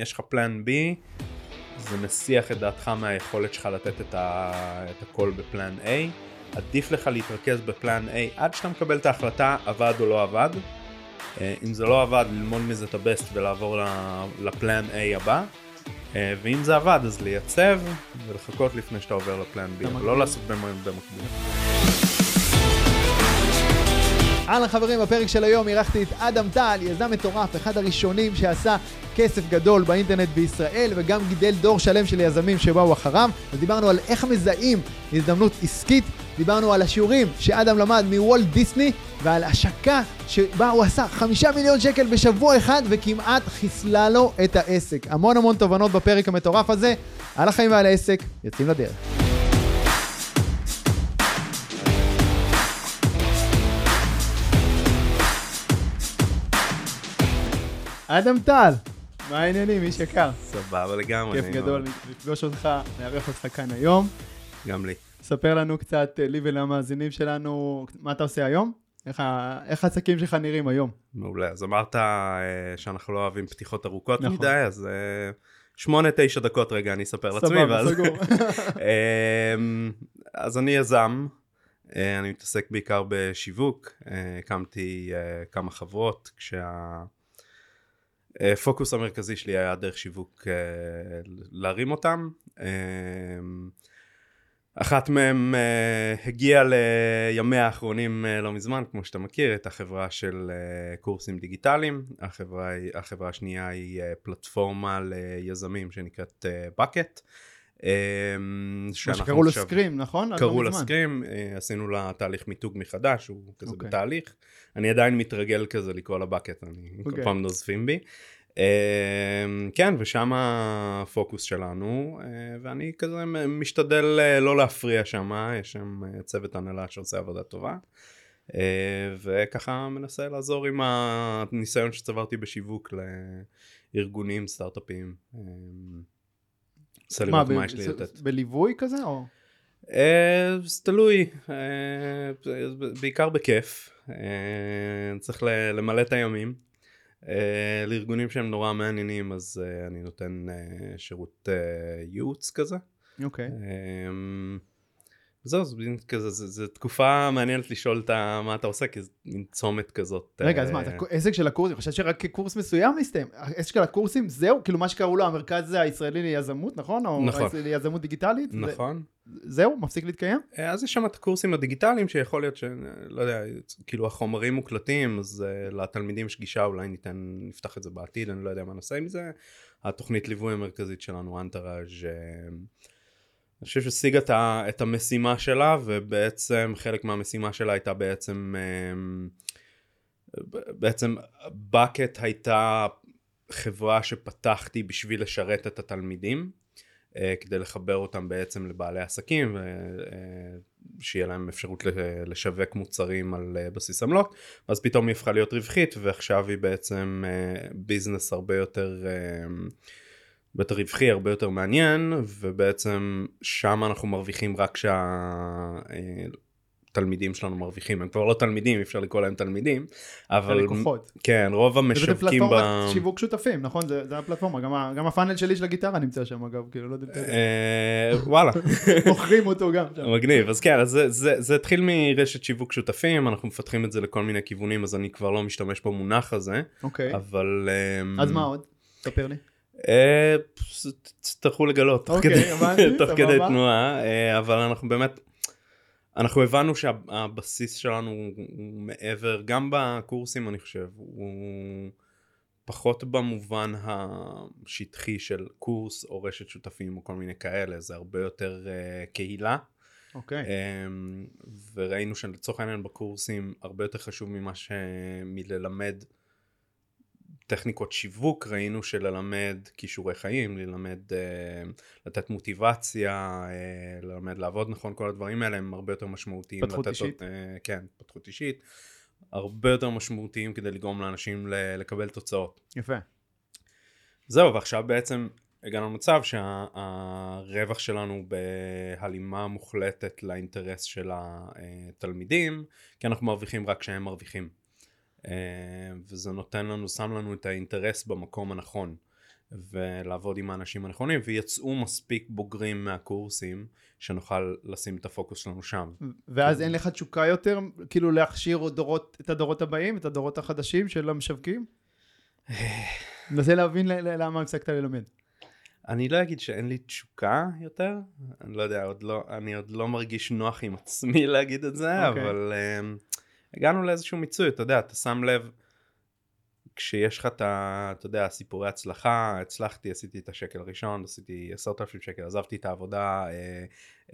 יש לך פלן B, זה מסיח את דעתך מהיכולת שלך לתת את, ה, את הכל בפלן A. עדיף לך להתרכז בפלן A עד שאתה מקבל את ההחלטה עבד או לא עבד. אה, אם זה לא עבד, ללמוד מזה את הבסט ולעבור לפלן A הבא. אה, ואם זה עבד, אז לייצב ולחכות לפני שאתה עובר לפלן B, לא לעשות במקביל. אהלן חברים, בפרק של היום אירחתי את אדם טל, יזם מטורף, אחד הראשונים שעשה כסף גדול באינטרנט בישראל, וגם גידל דור שלם של יזמים שבאו אחריו. ודיברנו על איך מזהים הזדמנות עסקית, דיברנו על השיעורים שאדם למד מוולט דיסני, ועל השקה שבה הוא עשה חמישה מיליון שקל בשבוע אחד, וכמעט חיסלה לו את העסק. המון המון תובנות בפרק המטורף הזה, על החיים ועל העסק, יוצאים לדרך. אדם טל, מה העניינים, איש יקר? סבבה לגמרי. כיף גדול לפגוש אותך, לארח אותך כאן היום. גם לי. ספר לנו קצת, אה, לי ולמאזינים שלנו, מה אתה עושה היום? איך, איך העסקים שלך נראים היום? מעולה, אז אמרת אה, שאנחנו לא אוהבים פתיחות ארוכות נכון. מדי, אז אה, שמונה, תשע דקות רגע אני אספר לעצמי. סבבה, סגור. אמ, אז אני יזם, אני מתעסק בעיקר בשיווק, הקמתי כמה חברות, כשה... הפוקוס המרכזי שלי היה דרך שיווק אה, להרים אותם. אה, אחת מהם uh, הגיעה לימיה האחרונים לא מזמן, כמו שאתה מכיר, את החברה של קורסים דיגיטליים. החברה, החברה השנייה היא פלטפורמה ליזמים שנקראת bucket. Uh, מה שקראו לו סקרים, נכון? קראו לה סקרים, uh, עשינו לה תהליך מיתוג מחדש, הוא כזה okay. אוקיי. בתהליך. אני עדיין מתרגל כזה לקרוא לה bucket, אני okay. כל אוקיי. פעם נוזפים בי. אמ, כן, ושם הפוקוס שלנו, אה, ואני כזה משתדל אה, לא להפריע שם, יש שם אה, צוות הנהלה שעושה עבודה טובה. וככה מנסה לעזור עם הניסיון שצברתי בשיווק לארגונים, סטארט-אפים. עושה לראות מה יש לי לתת. בליווי כזה או? זה תלוי, בעיקר בכיף, צריך למלא את הימים. לארגונים שהם נורא מעניינים אז אני נותן שירות ייעוץ כזה. אוקיי. Okay. זהו, זה כזה, זה, זה תקופה מעניינת לשאול את מה אתה עושה, כי זה מין צומת כזאת. רגע, אז מה, אתה עסק של הקורסים, חשבתי שרק קורס מסוים מסתיים. העסק של הקורסים, זהו? כאילו מה שקראו לו המרכז הישראלי ליזמות, נכון? נכון. או ליזמות דיגיטלית? נכון. זהו? מפסיק להתקיים? אז יש שם את הקורסים הדיגיטליים שיכול להיות ש... לא יודע, כאילו החומרים מוקלטים, אז uh, לתלמידים יש גישה, אולי ניתן, נפתח את זה בעתיד, אני לא יודע מה נעשה עם זה. התוכנית ליווי המרכזית שלנו, אנטראז' אני חושב שהשיגה את, את המשימה שלה ובעצם חלק מהמשימה שלה הייתה בעצם אמ, בעצם bucket הייתה חברה שפתחתי בשביל לשרת את התלמידים אה, כדי לחבר אותם בעצם לבעלי עסקים ושיהיה אה, להם אפשרות לשווק מוצרים על אה, בסיס עמלות. אז פתאום היא הפכה להיות רווחית ועכשיו היא בעצם ביזנס הרבה יותר הרבה יותר רווחי, הרבה יותר מעניין, ובעצם שם אנחנו מרוויחים רק כשהתלמידים שלנו מרוויחים. הם כבר לא תלמידים, אי אפשר לקרוא להם תלמידים, אבל... לקוחות. כן, רוב המשווקים ב... זה פלטפורמת שיווק שותפים, נכון? זה, זה הפלטפורמה, גם, גם הפאנל שלי של הגיטרה נמצא שם אגב, כאילו, לא יודע. אה, וואלה. מוכרים אותו גם שם. מגניב, אז כן, אז זה, זה, זה התחיל מרשת שיווק שותפים, אנחנו מפתחים את זה לכל מיני כיוונים, אז אני כבר לא משתמש במונח הזה. אוקיי. אבל... אז מה עוד? ספר לי. אה, תצטרכו לגלות תוך אוקיי, כדי תנועה, אה, אבל אנחנו באמת, אנחנו הבנו שהבסיס שלנו הוא מעבר, גם בקורסים אני חושב, הוא פחות במובן השטחי של קורס או רשת שותפים או כל מיני כאלה, זה הרבה יותר אה, קהילה. אוקיי. Okay. וראינו שלצורך העניין בקורסים הרבה יותר חשוב ממה ש... מללמד טכניקות שיווק ראינו שללמד כישורי חיים, ללמד, אה, לתת מוטיבציה, אה, ללמד לעבוד נכון, כל הדברים האלה הם הרבה יותר משמעותיים. התפתחות אישית? אה, כן, התפתחות אישית. הרבה יותר משמעותיים כדי לגרום לאנשים לקבל תוצאות. יפה. זהו, ועכשיו בעצם הגענו למצב שהרווח שלנו בהלימה מוחלטת לאינטרס של התלמידים, כי אנחנו מרוויחים רק כשהם מרוויחים. אה, וזה נותן לנו, שם לנו את האינטרס במקום הנכון. ולעבוד עם האנשים הנכונים, ויצאו מספיק בוגרים מהקורסים, שנוכל לשים את הפוקוס שלנו שם. ואז אין לך תשוקה יותר, כאילו להכשיר דורות, את הדורות הבאים, את הדורות החדשים של המשווקים? מנסה להבין למה הפסקת ללמד. אני לא אגיד שאין לי תשוקה יותר, אני לא יודע, עוד לא, אני עוד לא מרגיש נוח עם עצמי להגיד את זה, אוקיי. אבל um, הגענו לאיזשהו מיצוי, אתה יודע, אתה שם לב, כשיש לך את ה... אתה יודע, סיפורי הצלחה, הצלחתי, עשיתי את השקל הראשון, עשיתי עשרת אלפים שקל, עזבתי את העבודה, אה,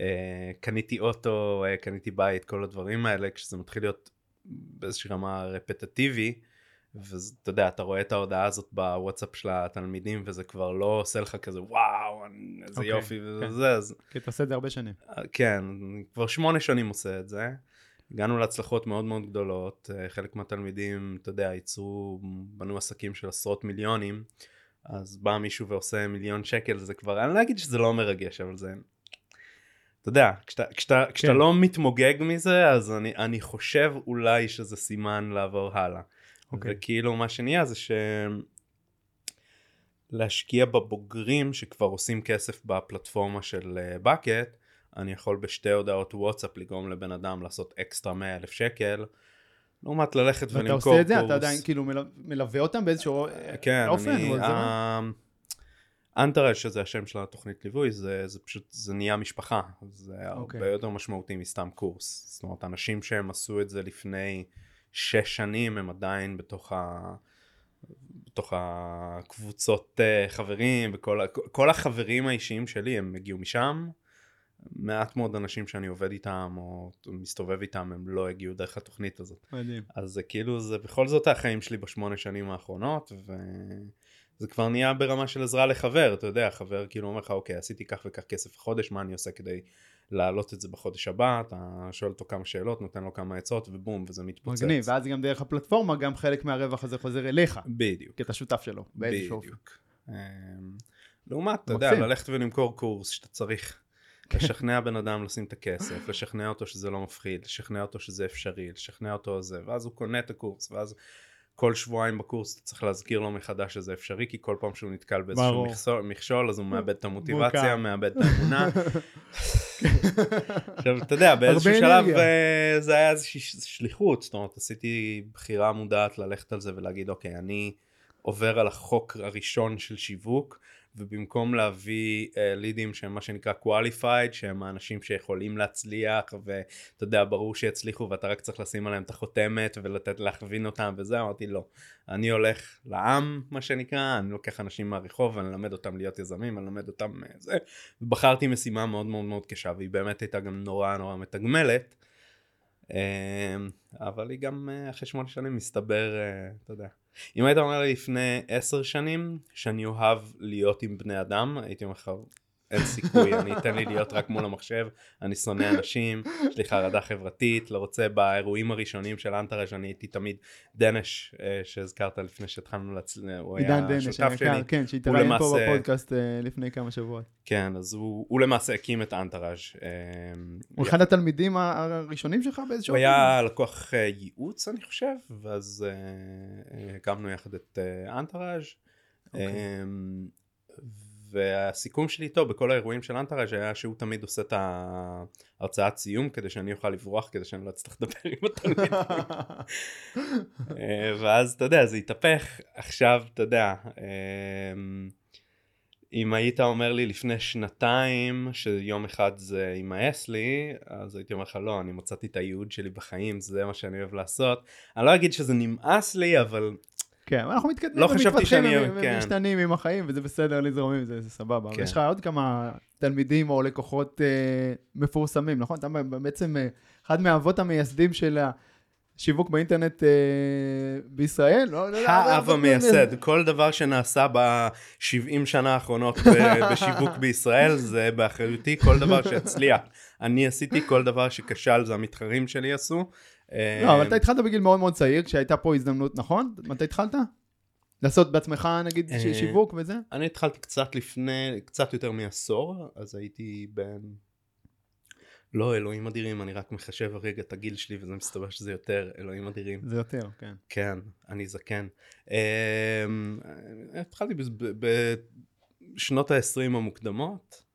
אה, קניתי אוטו, אה, קניתי בית, כל הדברים האלה, כשזה מתחיל להיות באיזושהי רמה רפטטיבי, ואתה יודע, אתה רואה את ההודעה הזאת בוואטסאפ של התלמידים, וזה כבר לא עושה לך כזה, וואו, איזה אוקיי, יופי, כן. וזה, אז כי אתה עושה את זה הרבה שנים. כן, אני כבר שמונה שנים עושה את זה. הגענו להצלחות מאוד מאוד גדולות, אה, חלק מהתלמידים, אתה יודע, ייצרו, בנו עסקים של עשרות מיליונים, אז בא מישהו ועושה מיליון שקל, זה כבר, אני לא אגיד שזה לא מרגש, אבל זה, אתה יודע, כשאתה, כשאתה, כשאתה כן. לא מתמוגג מזה, אז אני, אני חושב אולי שזה סימן לעבור הלאה. אוקיי. וכאילו מה שנהיה זה ש... להשקיע בבוגרים שכבר עושים כסף בפלטפורמה של בקט, אני יכול בשתי הודעות וואטסאפ לגרום לבן אדם לעשות אקסטרה 100 אלף שקל, לעומת ללכת ולמכור עושה את זה, קורס. אתה עדיין כאילו מל- מלווה אותם באיזשהו כן, אופן? אני... אבל זה לא- אנטרל, שזה השם של התוכנית ליווי, זה, זה פשוט, זה נהיה משפחה. זה אוקיי. הרבה יותר משמעותי מסתם קורס. זאת אומרת, אנשים שהם עשו את זה לפני שש שנים, הם עדיין בתוך ה... בתוך הקבוצות אה, חברים וכל כל החברים האישיים שלי הם הגיעו משם. מעט מאוד אנשים שאני עובד איתם או מסתובב איתם הם לא הגיעו דרך התוכנית הזאת. מדהים. אז זה כאילו זה בכל זאת החיים שלי בשמונה שנים האחרונות וזה כבר נהיה ברמה של עזרה לחבר אתה יודע חבר כאילו אומר לך אוקיי עשיתי כך וכך כסף החודש מה אני עושה כדי להעלות את זה בחודש הבא אתה שואל אותו כמה שאלות נותן לו כמה עצות ובום וזה מתפוצץ. מגניב, ואז גם דרך הפלטפורמה, גם חלק מהרווח הזה חוזר אליך, בדיוק. כי אתה שותף שלו, באיזשהו אופן. בדיוק. אמ, לעומת, אתה יודע. ללכת ולמכור קורס שאתה צריך לשכנע בן אדם לשים את הכסף, לשכנע אותו שזה לא מפחיד, לשכנע אותו שזה אפשרי, לשכנע אותו זה, ואז הוא קונה את הקורס, ואז כל שבועיים בקורס אתה צריך להזכיר לו מחדש שזה אפשרי, כי כל פעם שהוא נתקל באיזשהו. מכשול, מכשול אז הוא מאבד את המוטיבציה. מאבד את האמונה. עכשיו, אתה יודע, באיזשהו שלב. אה, זה היה איזושהי שליחות, זאת אומרת, עשיתי בחירה מודעת ללכת על זה ולהגיד, אוקיי, אני עובר על החוק הראשון של שיווק, ובמקום להביא uh, לידים שהם מה שנקרא qualified, שהם האנשים שיכולים להצליח, ואתה יודע, ברור שיצליחו ואתה רק צריך לשים עליהם את החותמת ולתת להכווין אותם וזה, אמרתי לא. אני הולך לעם, מה שנקרא, אני לוקח אנשים מהרחוב ואני אלמד אותם להיות יזמים, אני אלמד אותם uh, זה, ובחרתי משימה מאוד מאוד מאוד קשה, והיא באמת הייתה גם נורא נורא מתגמלת. אה, אבל היא גם אה, אחרי שמונה שנים מסתבר, אה, אתה יודע. אם היית אומר לי לפני עשר שנים שאני אוהב להיות עם בני אדם, הייתי אומר לך, אין סיכוי, אני אתן לי להיות רק מול המחשב, אני שונא אנשים, יש לי חרדה חברתית, לא רוצה באירועים הראשונים של אנטרש, אני הייתי תמיד דנש, אה, שהזכרת לפני שהתחלנו להצליח, הוא עידן היה שותף שלי, כן, שהתראיין פה למעשה- בפודקאסט אה, לפני כמה שבועות. כן, אז הוא, הוא למעשה הקים את אנטראז'. אה, הוא אחד התלמידים הראשונים שלך באיזשהו הוא היה לקוח אה, ייעוץ אני חושב ואז אה, אה, הקמנו יחד את אה, אנטראז' אוקיי. אמ, והסיכום שלי איתו בכל האירועים של אנטראז' היה שהוא תמיד עושה את ההרצאת סיום כדי שאני אוכל לברוח כדי שאני לא אצטרך לדבר עם התלמידים. אה, ואז אתה יודע זה התהפך. עכשיו אתה יודע אמ, אם היית אומר לי לפני שנתיים שיום אחד זה יימאס לי אז הייתי אומר לך לא אני מצאתי את הייעוד שלי בחיים זה מה שאני אוהב לעשות. אני לא אגיד שזה נמאס לי אבל כן, אנחנו מתקדמים לא ומתפתחים כן. ומשתנים עם החיים, וזה בסדר לזרום עם זה, זה סבבה. כן. יש לך עוד כמה תלמידים או לקוחות אה, מפורסמים, נכון? אתה בעצם אה, אחד מהאבות המייסדים של השיווק באינטרנט אה, בישראל? לא, לא, לא, האב לא, המייסד כל דבר שנעשה ב-70 שנה האחרונות בשיווק בישראל זה באחריותי כל דבר שהצליח אני עשיתי כל דבר שכשל זה המתחרים שלי עשו. לא, אבל אתה התחלת בגיל מאוד מאוד צעיר, כשהייתה פה הזדמנות, נכון? מתי התחלת? לעשות בעצמך, נגיד, אה, שיווק וזה? אני התחלתי קצת לפני, קצת יותר מעשור, אז הייתי בן, לא, אלוהים אדירים, אני רק מחשב רגע את הגיל שלי וזה מסתבר שזה יותר, אלוהים אדירים. זה יותר, כן. כן, אני זקן. אמ, התחלתי בשנות ה-20 המוקדמות.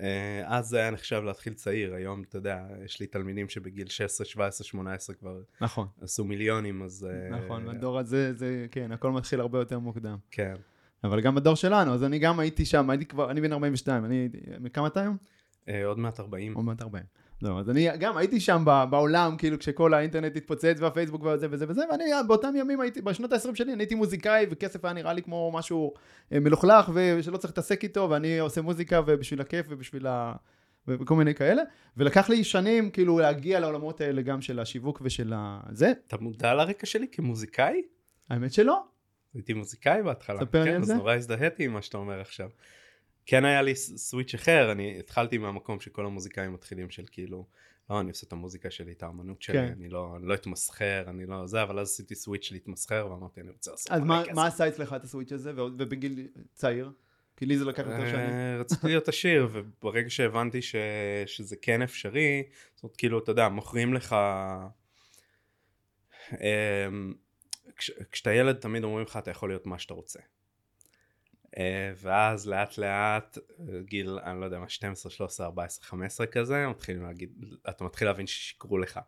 אה, אז זה היה נחשב להתחיל צעיר, היום אתה יודע, יש לי תלמידים שבגיל 16, 17, 18 כבר נכון. עשו מיליונים, אז... אה, נכון, בדור הזה, זה, כן, הכל מתחיל הרבה יותר מוקדם. כן. אבל גם בדור שלנו, אז אני גם הייתי שם, הייתי כבר, אני בן 42, אני, כמה אתה היום? אה, עוד מעט 40. עוד מעט 40. לא, אז אני גם הייתי שם בעולם, כאילו כשכל האינטרנט התפוצץ והפייסבוק וזה וזה וזה, ואני באותם ימים הייתי, בשנות ה-20 שלי, אני הייתי מוזיקאי, וכסף היה נראה לי כמו משהו אה, מלוכלך, ושלא צריך להתעסק איתו, ואני עושה מוזיקה ובשביל הכיף ובשביל ה... וכל מיני כאלה, ולקח לי שנים כאילו להגיע לעולמות האלה גם של השיווק ושל ה... זה, אתה מודע לרקע שלי כמוזיקאי? האמת שלא. הייתי מוזיקאי בהתחלה. ספר לי כן, על זה. אז נורא הזדהיתי עם מה שאתה אומר עכשיו. כן היה לי סוויץ' אחר, אני התחלתי מהמקום שכל המוזיקאים מתחילים של כאילו, לא, אני עושה את המוזיקה שלי, את האמנות שלי, כן. אני לא, אני לא אתמסחר, אני לא זה, אבל אז עשיתי סוויץ' להתמסחר, ואמרתי, אני רוצה לעשות אז מה, כסף." מה עשה אצלך את הסוויץ' הזה, ובגיל צעיר? כי לי זה לקח יותר שנים. אה, רציתי להיות עשיר, וברגע שהבנתי ש... שזה כן אפשרי, זאת אומרת, כאילו, אתה יודע, מוכרים לך... אמ, כש... כשאתה ילד תמיד אומרים לך, אתה יכול להיות מה שאתה רוצה. אה, ואז לאט לאט, אה, גיל, אני לא יודע מה, 12, 13, 14, 15 כזה, מתחילים להגיד, אתה מתחיל להבין ששיקרו לך.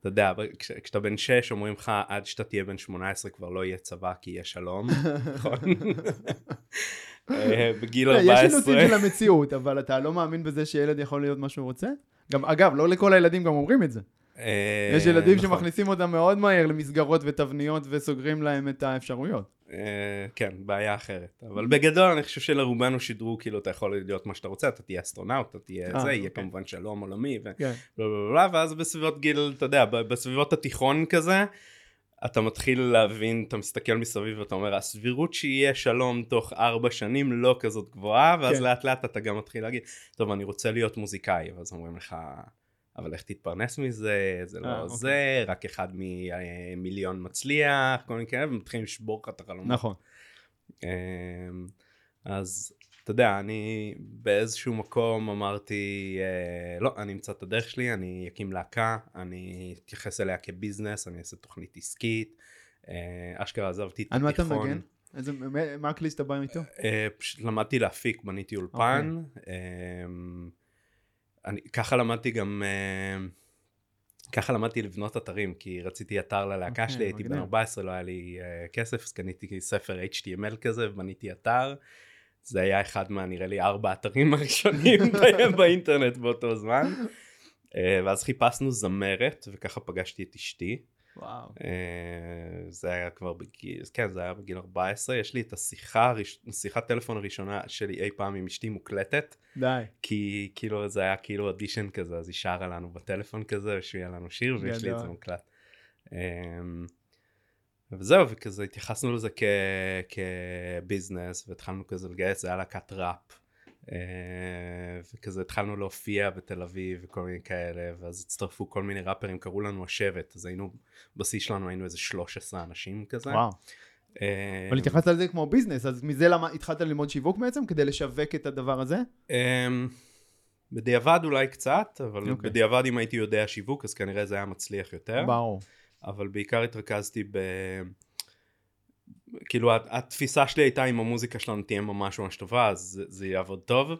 אתה יודע, כש, כשאתה בן 6 אומרים לך עד שאתה תהיה בן 18 כבר לא יהיה צבא כי יהיה שלום, נכון? אה, בגיל לא, יש 14, אילוצים של המציאות, אבל אתה לא מאמין בזה שילד יכול להיות מה שהוא רוצה? גם, אגב, לא לכל הילדים גם אומרים את זה. יש ילדים נכון. שמכניסים אותם מאוד מהר למסגרות ותבניות וסוגרים להם את האפשרויות. אה, כן, בעיה אחרת. אבל בגדול אני חושב שלרובנו שידרו כאילו אתה יכול להיות מה שאתה רוצה, אתה תהיה אסטרונאוט, אתה תהיה אה, זה, יהיה אוקיי. כמובן שלום עולמי. כן. ואז בסביבות גיל, אתה יודע, בסביבות התיכון כזה, אתה מתחיל להבין, אתה מסתכל מסביב ואתה אומר, הסבירות שיהיה שלום תוך ארבע שנים לא כזאת גבוהה, ואז כן. לאט לאט אתה גם מתחיל להגיד, טוב, אני רוצה להיות מוזיקאי, ואז אומרים לך, אבל איך תתפרנס מזה, זה אה, לא אוקיי. זה, רק אחד ממיליון מצליח, כל מיני כאלה, ומתחילים לשבור לך את החלומות. נכון. אמ, אז אתה יודע, אני באיזשהו מקום אמרתי, אה, לא, אני אמצא את הדרך שלי, אני אקים להקה, אני אתייחס אליה כביזנס, אני אעשה תוכנית עסקית. אה, אשכרה עזבתי את על מה אתה התיכון. מנגן? איזה, מה- הכלי שאתה בא איתו? אה, פשוט למדתי להפיק, בניתי אולפן. אוקיי. אמ, אני, ככה למדתי גם, אה, ככה למדתי לבנות אתרים, כי רציתי אתר ללהקה אוקיי, שלי, הייתי בן מגניב. 14, לא היה לי אה, כסף, אז קניתי ספר HTML כזה, ובניתי אתר. זה היה אחד מה, נראה לי, ארבע אתרים הראשונים באינטרנט באותו זמן. אה, ואז חיפשנו זמרת, וככה פגשתי את אשתי. וואו. אה, זה היה כבר בגיל, כן זה היה בגיל 14, יש לי את השיחה, שיחת טלפון הראשונה שלי אי פעם עם אשתי מוקלטת, די. כי כאילו זה היה כאילו אודישן כזה, אז היא שרה לנו בטלפון כזה, ושיהיה לנו שיר, ויש לי את זה. מוקלט. אה, וזהו, וכזה התייחסנו לזה כביזנס, והתחלנו כזה לגייס, זה היה להקת ראפ. אה, וכזה התחלנו להופיע בתל אביב וכל מיני כאלה, ואז הצטרפו כל מיני ראפרים, קראו לנו השבט, אז היינו, בשיא שלנו היינו איזה 13 אנשים כזה. וואו. אה, אבל התייחסת לזה כמו ביזנס, אז מזה למה התחלת ללמוד שיווק בעצם? כדי לשווק את הדבר הזה? אמ, בדיעבד אולי קצת, אבל אוקיי. בדיעבד אם הייתי יודע שיווק אז כנראה זה היה מצליח יותר. ברור. אבל בעיקר התרכזתי ב... כאילו הת- התפיסה שלי הייתה אם המוזיקה שלנו תהיה ממש ממש טובה אז זה, זה יעבוד טוב.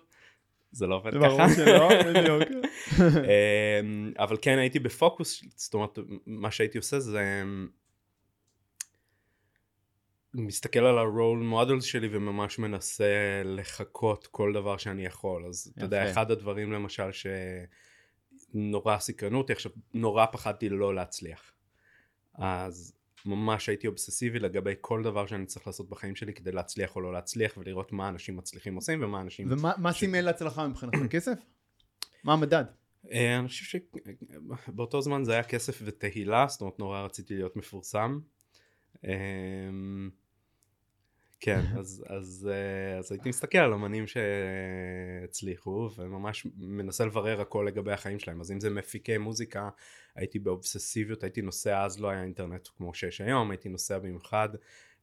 זה לא עובד ברור ככה. שלא, בדיוק. אמ, אבל כן הייתי בפוקוס, זאת אומרת מה שהייתי עושה זה אמ, מסתכל על ה role models שלי וממש מנסה לחקות כל דבר שאני יכול אז אתה יודע. אחד הדברים למשל שנורא סקרנו אותי עכשיו נורא פחדתי לא להצליח אז ממש הייתי אובססיבי לגבי כל דבר שאני צריך לעשות בחיים שלי כדי להצליח או לא להצליח ולראות מה אנשים מצליחים עושים ומה אנשים ומה מה סימן להצלחה מבחינתך? כסף? מה המדד? אה, אני חושב שבאותו זמן זה היה כסף ותהילה, זאת אומרת נורא רציתי להיות מפורסם. אה, כן, אז, אז, אה, אז הייתי מסתכל על אמנים שהצליחו וממש מנסה לברר הכל לגבי החיים שלהם. אז אם זה מפיקי מוזיקה, הייתי באובססיביות, הייתי נוסע, אז לא היה אינטרנט כמו שיש היום, הייתי נוסע במיוחד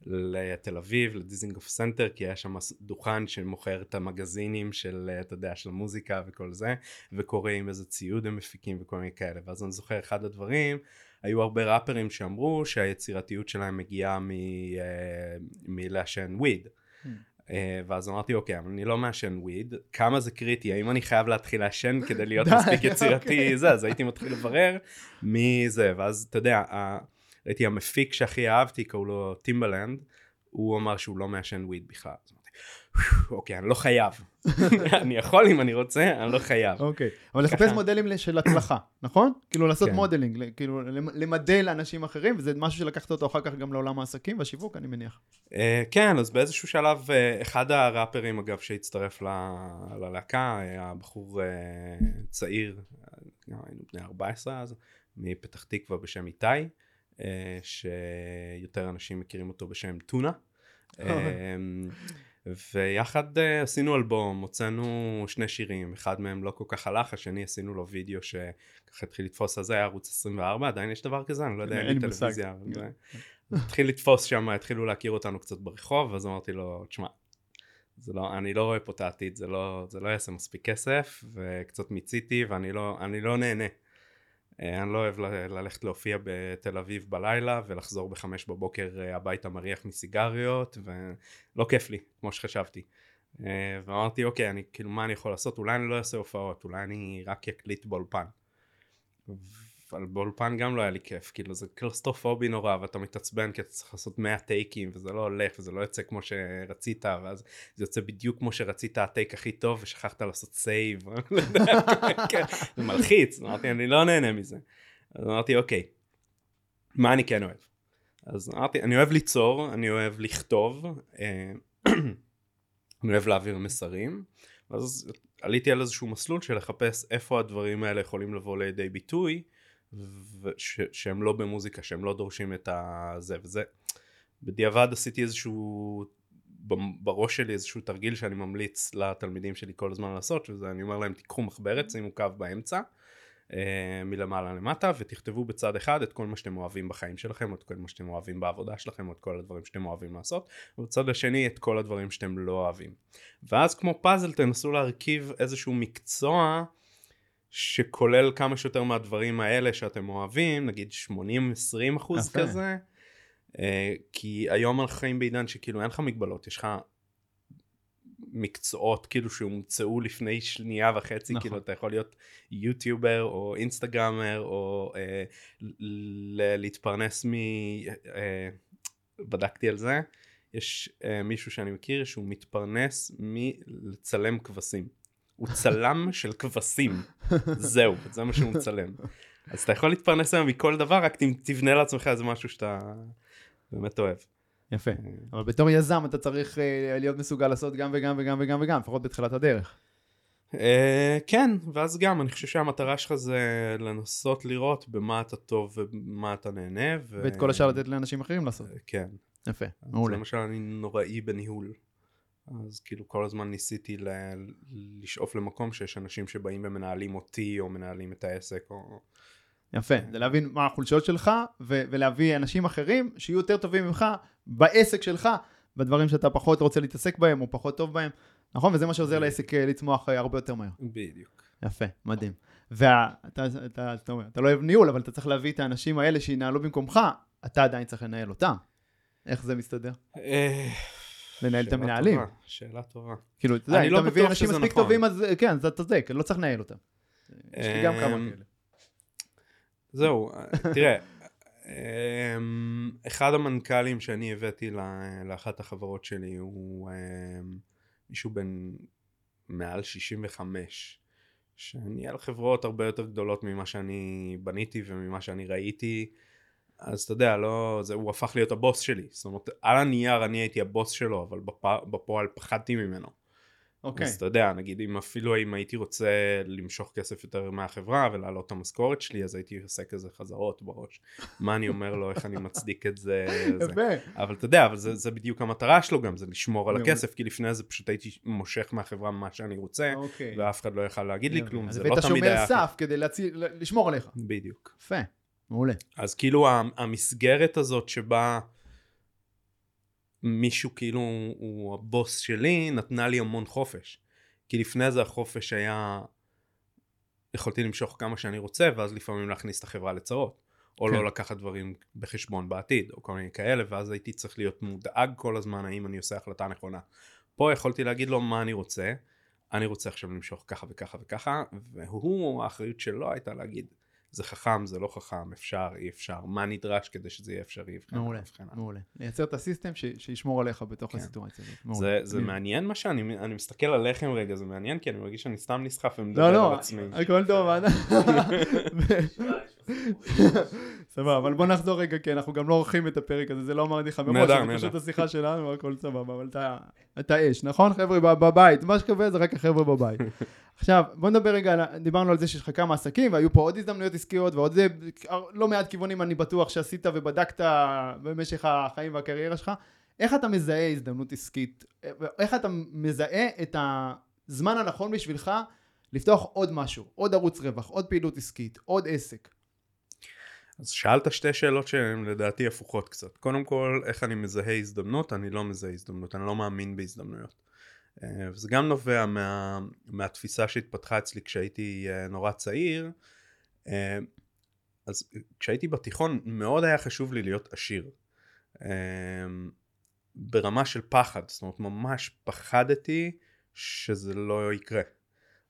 לתל אביב, לדיזינגוף סנטר, כי היה שם דוכן שמוכר את המגזינים של, אתה יודע, של המוזיקה וכל זה, וקורא עם איזה ציוד הם מפיקים וכל מיני כאלה. ואז אני זוכר אחד הדברים, היו הרבה ראפרים שאמרו שהיצירתיות שלהם מגיעה מ, אה, מלעשן weed. Hmm. אה, ואז אמרתי אוקיי אבל אני לא מעשן weed כמה זה קריטי האם אני חייב להתחיל לעשן כדי להיות מספיק יצירתי אוקיי. זה אז הייתי מתחיל לברר מי זה ואז אתה יודע ראיתי המפיק שהכי אהבתי קראו לו Timbaland הוא אמר שהוא לא מעשן weed בכלל. אוקיי, אני לא חייב. אני יכול אם אני רוצה, אני לא חייב. אוקיי, אבל לחפש מודלים של הצלחה, נכון? כאילו לעשות כן. modeling, כאילו למדל אנשים אחרים, וזה משהו שלקחת אותו אחר כך גם לעולם העסקים והשיווק, אני מניח. אה, כן, אז באיזשהו שלב, אה, אחד הראפרים, אגב, שהצטרף ללהקה, היה בחור אה, צעיר, היינו בני 14 אז, מפתח תקווה בשם איתי, שיותר אנשים מכירים אותו בשם טונה. ויחד uh, עשינו אלבום, הוצאנו שני שירים, אחד מהם לא כל כך הלך, השני עשינו לו וידאו שככה התחיל לתפוס, אז זה היה ערוץ 24, עדיין יש דבר כזה, אני לא יודע, אין לי טלוויזיה. התחיל לתפוס שם, התחילו להכיר אותנו קצת ברחוב, אז אמרתי לו, תשמע, זה לא, אני לא רואה פה את העתיד, זה לא, זה לא יעשה מספיק כסף, וקצת מיציתי, ואני לא, לא נהנה. אה, אני לא אוהב ללכת להופיע בתל אביב בלילה ולחזור בחמש בבוקר אה, הביתה מריח מסיגריות ולא כיף לי כמו שחשבתי. אה, ואמרתי אוקיי אני כאילו מה אני יכול לעשות? אולי אני לא אעשה הופעות אולי אני רק אקליט באולפן אבל באולפן גם לא היה לי כיף, כאילו זה קלסטרופובי נורא ואתה מתעצבן כי אתה צריך לעשות 100 טייקים וזה לא הולך וזה לא יוצא כמו שרצית ואז זה יוצא בדיוק כמו שרצית הטייק הכי טוב ושכחת לעשות סייב, זה מלחיץ, אמרתי אני לא נהנה מזה, אז אמרתי אוקיי, מה אני כן אוהב? אז אמרתי אני אוהב ליצור, אני אוהב לכתוב, אה, אני אוהב להעביר מסרים, ואז עליתי על איזשהו מסלול של לחפש איפה הדברים האלה יכולים לבוא לידי ביטוי וש, שהם לא במוזיקה, שהם לא דורשים את הזה וזה. בדיעבד עשיתי איזשהו, בראש שלי איזשהו תרגיל שאני ממליץ לתלמידים שלי כל הזמן לעשות, וזה אני אומר להם תיקחו מחברת, שימו קו באמצע, אה, מלמעלה למטה, ותכתבו בצד אחד את כל מה שאתם אוהבים בחיים שלכם, או את כל מה שאתם אוהבים בעבודה שלכם, או את כל הדברים שאתם אוהבים לעשות, ובצד השני את כל הדברים שאתם לא אוהבים. ואז כמו פאזל תנסו להרכיב איזשהו מקצוע, שכולל כמה שיותר מהדברים האלה שאתם אוהבים, נגיד 80-20 אחוז כזה. Uh, כי היום אנחנו חיים בעידן שכאילו אין לך מגבלות, יש לך מקצועות כאילו שהומצאו לפני שנייה וחצי, נכון. כאילו אתה יכול להיות יוטיובר או אינסטגרמר או uh, להתפרנס מ... Uh, בדקתי על זה, יש uh, מישהו שאני מכיר שהוא מתפרנס מלצלם כבשים. הוא צלם של כבשים, זהו, זה מה שהוא מצלם. אז אתה יכול להתפרנס היום מכל דבר, רק תבנה לעצמך איזה משהו שאתה באמת אוהב. יפה, אה. אבל בתור יזם אתה צריך uh, להיות מסוגל לעשות גם וגם וגם וגם וגם, לפחות בתחילת הדרך. Uh, כן, ואז גם, אני חושב שהמטרה שלך זה לנסות לראות במה אתה טוב ובמה אתה נהנה. ואת כל השאר לתת לאנשים אחרים לעשות. כן. יפה, מעולה. למשל אני נוראי בניהול. אז כאילו כל הזמן ניסיתי ל... לשאוף למקום שיש אנשים שבאים ומנהלים אותי או מנהלים את העסק או... יפה, זה להבין מה החולשות שלך ו- ולהביא אנשים אחרים שיהיו יותר טובים ממך בעסק שלך, בדברים שאתה פחות רוצה להתעסק בהם או פחות טוב בהם, נכון? וזה מה שעוזר לעסק אה, לצמוח אה, הרבה יותר מהר. בדיוק. יפה, מדהים. ואתה אתה, אתה, אתה, אתה לא אוהב ניהול, אבל אתה צריך להביא את האנשים האלה שינהלו במקומך, אתה עדיין צריך לנהל אותם. איך זה מסתדר? אה, לנהל את המנהלים. טובה, שאלה טובה. כאילו, אתה יודע, אם לא אתה מביא אנשים מספיק נכון. טובים, אז כן, אתה צודק, לא צריך לנהל אותם. יש לי גם כמה אמ, כאלה. זהו, תראה, אמ, אחד המנכ"לים שאני הבאתי לאחת החברות שלי הוא אמ, מישהו בן מעל 65, שניהל חברות הרבה יותר גדולות ממה שאני בניתי וממה שאני ראיתי. אז אתה יודע, לא, זה, הוא הפך להיות הבוס שלי. זאת אומרת, על הנייר אני הייתי הבוס שלו, אבל בפ, בפועל פחדתי ממנו. אוקיי. אז אתה יודע, נגיד אם אפילו אם הייתי רוצה למשוך כסף יותר מהחברה ולהעלות את המשכורת שלי, אז הייתי עושה כזה חזרות בראש. מה אני אומר לו, איך אני מצדיק את זה. זה. אבל אתה יודע, אבל זה, זה בדיוק המטרה שלו גם, זה לשמור על הכסף, כי לפני זה פשוט הייתי מושך מהחברה מה שאני רוצה, אוקיי. ואף אחד לא יכל להגיד לי כלום, זה לא תמיד היה... אז היית שומר סף כדי לשמור עליך. בדיוק. יפה. מעולה. אז כאילו המסגרת הזאת שבה מישהו כאילו הוא הבוס שלי, נתנה לי המון חופש. כי לפני זה החופש היה, יכולתי למשוך כמה שאני רוצה, ואז לפעמים להכניס את החברה לצרות. או כן. לא לקחת דברים בחשבון בעתיד, או כל מיני כאלה, ואז הייתי צריך להיות מודאג כל הזמן האם אני עושה החלטה נכונה. פה יכולתי להגיד לו מה אני רוצה, אני רוצה עכשיו למשוך ככה וככה וככה, והוא, האחריות שלו הייתה להגיד, זה חכם, זה לא חכם, אפשר, אי אפשר, מה נדרש כדי שזה יהיה אפשרי, וכן מעולה. מעולה. לייצר את הסיסטם ש- שישמור עליך בתוך כן. הסיטואציה הזאת. זה, מעולה. זה אני- מעניין מה שאני אני מסתכל עליכם רגע, זה מעניין כי אני מרגיש שאני סתם נסחף ומדבר לא, על לא, עצמי. הכל טוב, אנא. סבבה, אבל בוא נחזור רגע, כי אנחנו גם לא עורכים את הפרק הזה, זה לא אמרתי לך מראש, זה פשוט. השיחה שלנו, הכל סבבה, אבל אתה- אתה אש, נכון חבר'ה בב- בבית, מה שקובע זה רק החבר'ה בבית. עכשיו, בוא נדבר רגע, דיברנו על זה שיש לך כמה עסקים, והיו פה עוד הזדמנויות עסקיות, ועוד זה, לא מעט כיוונים אני בטוח שעשית ובדקת במשך החיים והקריירה שלך. איך אתה מזהה הזדמנות עסקית? איך אתה מזהה את הזמן הנכון בשבילך לפתוח עוד משהו, עוד ערוץ רווח, עוד פעילות עסקית, עוד עסק? אז שאלת שתי שאלות שהן לדעתי הפוכות קצת. קודם כל, איך אני מזהה הזדמנות? אני לא מזהה הזדמנות, אני לא מאמין בהזדמנויות. אה, וזה גם נובע מה, מהתפיסה שהתפתחה אצלי כשהייתי אה, נורא צעיר. אה, אז כשהייתי בתיכון מאוד היה חשוב לי להיות עשיר. ברמה של פחד, זאת אומרת ממש פחדתי שזה לא יקרה.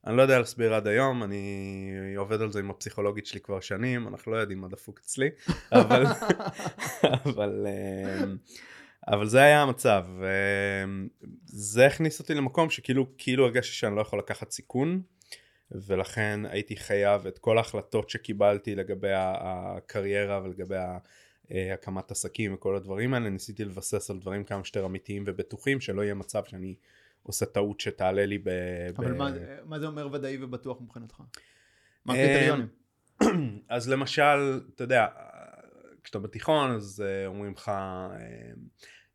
אני לא יודע להסביר עד היום, אני עובד על זה עם הפסיכולוגית שלי כבר שנים, אנחנו לא יודעים מה דפוק אצלי, אבל, אבל, אמ, אבל זה היה המצב. אמ, זה הכניס אותי למקום שכאילו כאילו הרגשתי שאני לא יכול לקחת סיכון, ולכן הייתי חייב את כל ההחלטות שקיבלתי לגבי הקריירה ולגבי אה, הקמת עסקים וכל הדברים האלה, ניסיתי לבסס על דברים כמה שיותר אמיתיים ובטוחים, שלא יהיה מצב שאני עושה טעות שתעלה לי ב... אבל ב- מה, מה זה אומר ודאי ובטוח מבחינתך? מה אמ, הקריטריונים? אז למשל, אתה יודע, כשאתה בתיכון אז אה, אומרים לך, אה,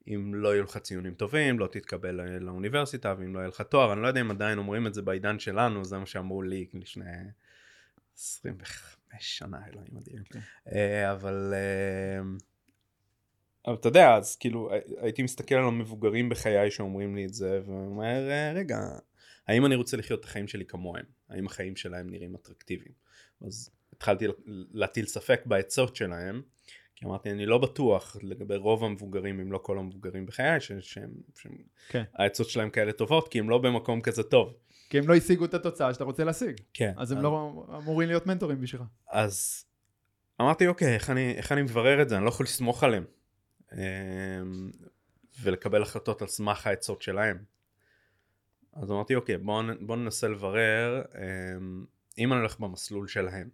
אם לא יהיו לך ציונים טובים, לא תתקבל אה, לאוניברסיטה, ואם לא יהיה לך תואר, אני לא יודע אם עדיין אומרים את זה בעידן שלנו, זה מה שאמרו לי לפני 25 שנה, אלוהים. אוקיי. אה, אבל... אבל אתה יודע, אז כאילו הי- הייתי מסתכל על המבוגרים בחיי שאומרים לי את זה, ואומר, "אה, רגע, האם אני רוצה לחיות את החיים שלי כמוהם? האם החיים שלהם נראים אטרקטיביים? אז התחלתי להטיל ספק בעצות שלהם, כי אמרתי, אני לא בטוח לגבי רוב המבוגרים, אם לא כל המבוגרים בחיי, ש- שהם, שהם כן. שלהם כאלה טובות, כי הם לא במקום כזה טוב. כי הם לא השיגו את התוצאה שאתה רוצה להשיג. כן. אז הם לא אמורים להיות מנטורים בשבילך. אז אמרתי, אוקיי, איך אני, איך אני מברר את זה? אני לא יכול לסמוך עליהם. אמ, ולקבל החלטות על סמך העצות שלהם. אז אמרתי, אוקיי, בואו בוא ננסה לברר אמ, אם אני הולך במסלול שלהם.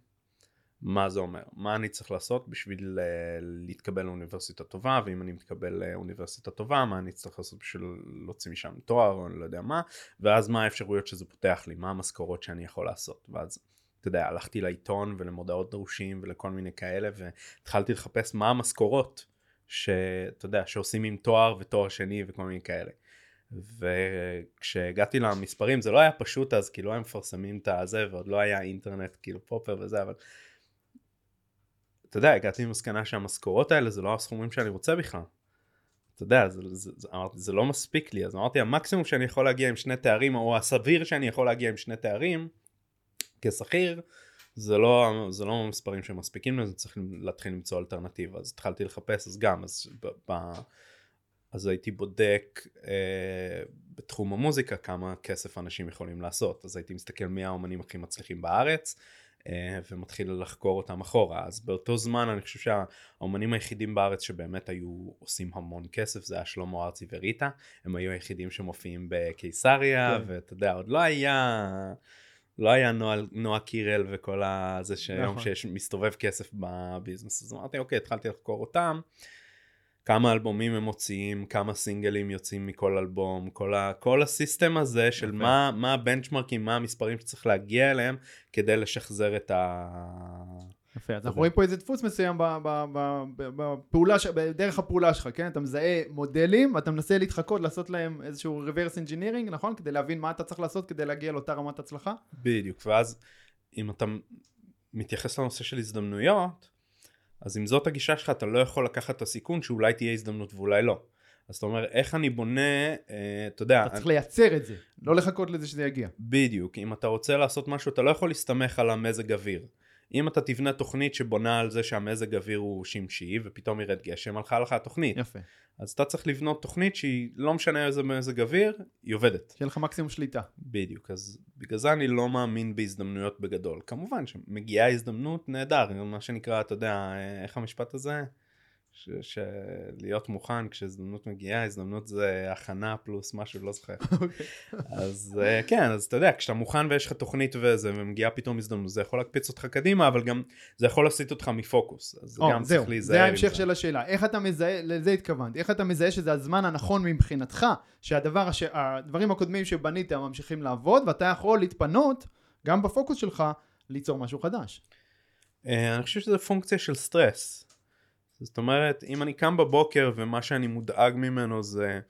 מה זה אומר? מה אני צריך לעשות בשביל uh, להתקבל לאוניברסיטה טובה, ואם אני מתקבל לאוניברסיטה טובה, מה אני צריך לעשות בשביל להוציא משם תואר, או אני לא יודע מה, ואז מה האפשרויות שזה פותח לי, מה המשכורות שאני יכול לעשות. ואז, אתה יודע, הלכתי לעיתון ולמודעות דרושים ולכל מיני כאלה, והתחלתי לחפש מה המשכורות שאתה יודע, שעושים עם תואר ותואר שני וכל מיני כאלה. וכשהגעתי למספרים זה לא היה פשוט אז, כי לא הם מפרסמים את הזה, ועוד לא היה אינטרנט כאילו פופר וזה, אבל אתה יודע, הגעתי למסקנה שהמשכורות האלה זה לא הסכומים שאני רוצה בכלל. אתה יודע, זה, זה, זה, זה לא מספיק לי, אז אמרתי, המקסימום שאני יכול להגיע עם שני תארים, או הסביר שאני יכול להגיע עם שני תארים, כשכיר, זה לא, זה לא מספרים שמספיקים לזה, צריך להתחיל למצוא אלטרנטיבה. אז התחלתי לחפש, אז גם, אז, ב, ב, אז הייתי בודק אה, בתחום המוזיקה כמה כסף אנשים יכולים לעשות. אז הייתי מסתכל מי האומנים הכי מצליחים בארץ, אה, ומתחיל לחקור אותם אחורה. אז באותו זמן אני חושב שהאומנים היחידים בארץ שבאמת היו עושים המון כסף זה היה שלמה ארצי וריטה. הם היו היחידים שמופיעים בקיסריה, כן. ואתה יודע, עוד לא היה... לא היה נועה, נועה קירל וכל הזה שהיום נכון. שיש מסתובב כסף בביזנס אז אמרתי אוקיי התחלתי לחקור אותם כמה אלבומים הם מוציאים כמה סינגלים יוצאים מכל אלבום כל, ה, כל הסיסטם הזה של יפה. מה, מה הבנצ'מרקים מה המספרים שצריך להגיע אליהם כדי לשחזר את ה... יפה, אז. אנחנו רואים פה איזה דפוס מסוים ב- ב- ב- ב- בפעולה, ש- בדרך הפעולה שלך, כן? אתה מזהה מודלים, אתה מנסה להתחקות, לעשות להם איזשהו reverse engineering, נכון? כדי להבין מה אתה צריך לעשות כדי להגיע לאותה רמת הצלחה. בדיוק ואז אם אתה מתייחס לנושא של הזדמנויות אז אם זאת הגישה שלך אתה לא יכול לקחת את הסיכון שאולי תהיה הזדמנות ואולי לא. אז אתה אומר, איך אני בונה, אה, אתה יודע... אתה צריך לייצר את זה, לא לחכות לזה שזה יגיע. בדיוק, אם אתה רוצה לעשות משהו, אתה לא יכול להסתמך על המזג אוויר. אם אתה תבנה תוכנית שבונה על זה שהמזג אוויר הוא שמשי, ופתאום ירד גשם, הלכה לך התוכנית. יפה. אז אתה צריך לבנות תוכנית שהיא לא משנה איזה מזג אוויר, היא עובדת. שיהיה לך מקסימום שליטה. בדיוק, אז בגלל זה אני לא מאמין בהזדמנויות בגדול. כמובן שמגיעה הזדמנות, נהדר, מה שנקרא, אתה יודע, איך המשפט הזה? שלהיות מוכן כשהזדמנות מגיעה, הזדמנות זה הכנה פלוס משהו, לא זוכר. אוקיי. אז אה, כן, אז אתה יודע, כשאתה מוכן ויש לך תוכנית וזה, ומגיעה פתאום הזדמנות, זה יכול להקפיץ אותך קדימה, אבל גם זה יכול להסיט אותך מפוקוס. אז או, גם זהו, צריך להיזהר זה ההמשך של השאלה. איך אתה מזהה, לזה התכוונתי, איך אתה מזהה שזה הזמן הנכון מבחינתך, שהדבר, הש... הדברים הקודמים שבנית ממשיכים לעבוד, ואתה יכול להתפנות, גם בפוקוס שלך, ליצור משהו חדש. אה, אני חושב שזה פונקציה של סטרס. זאת אומרת, אם אני קם בבוקר ומה שאני מודאג ממנו זה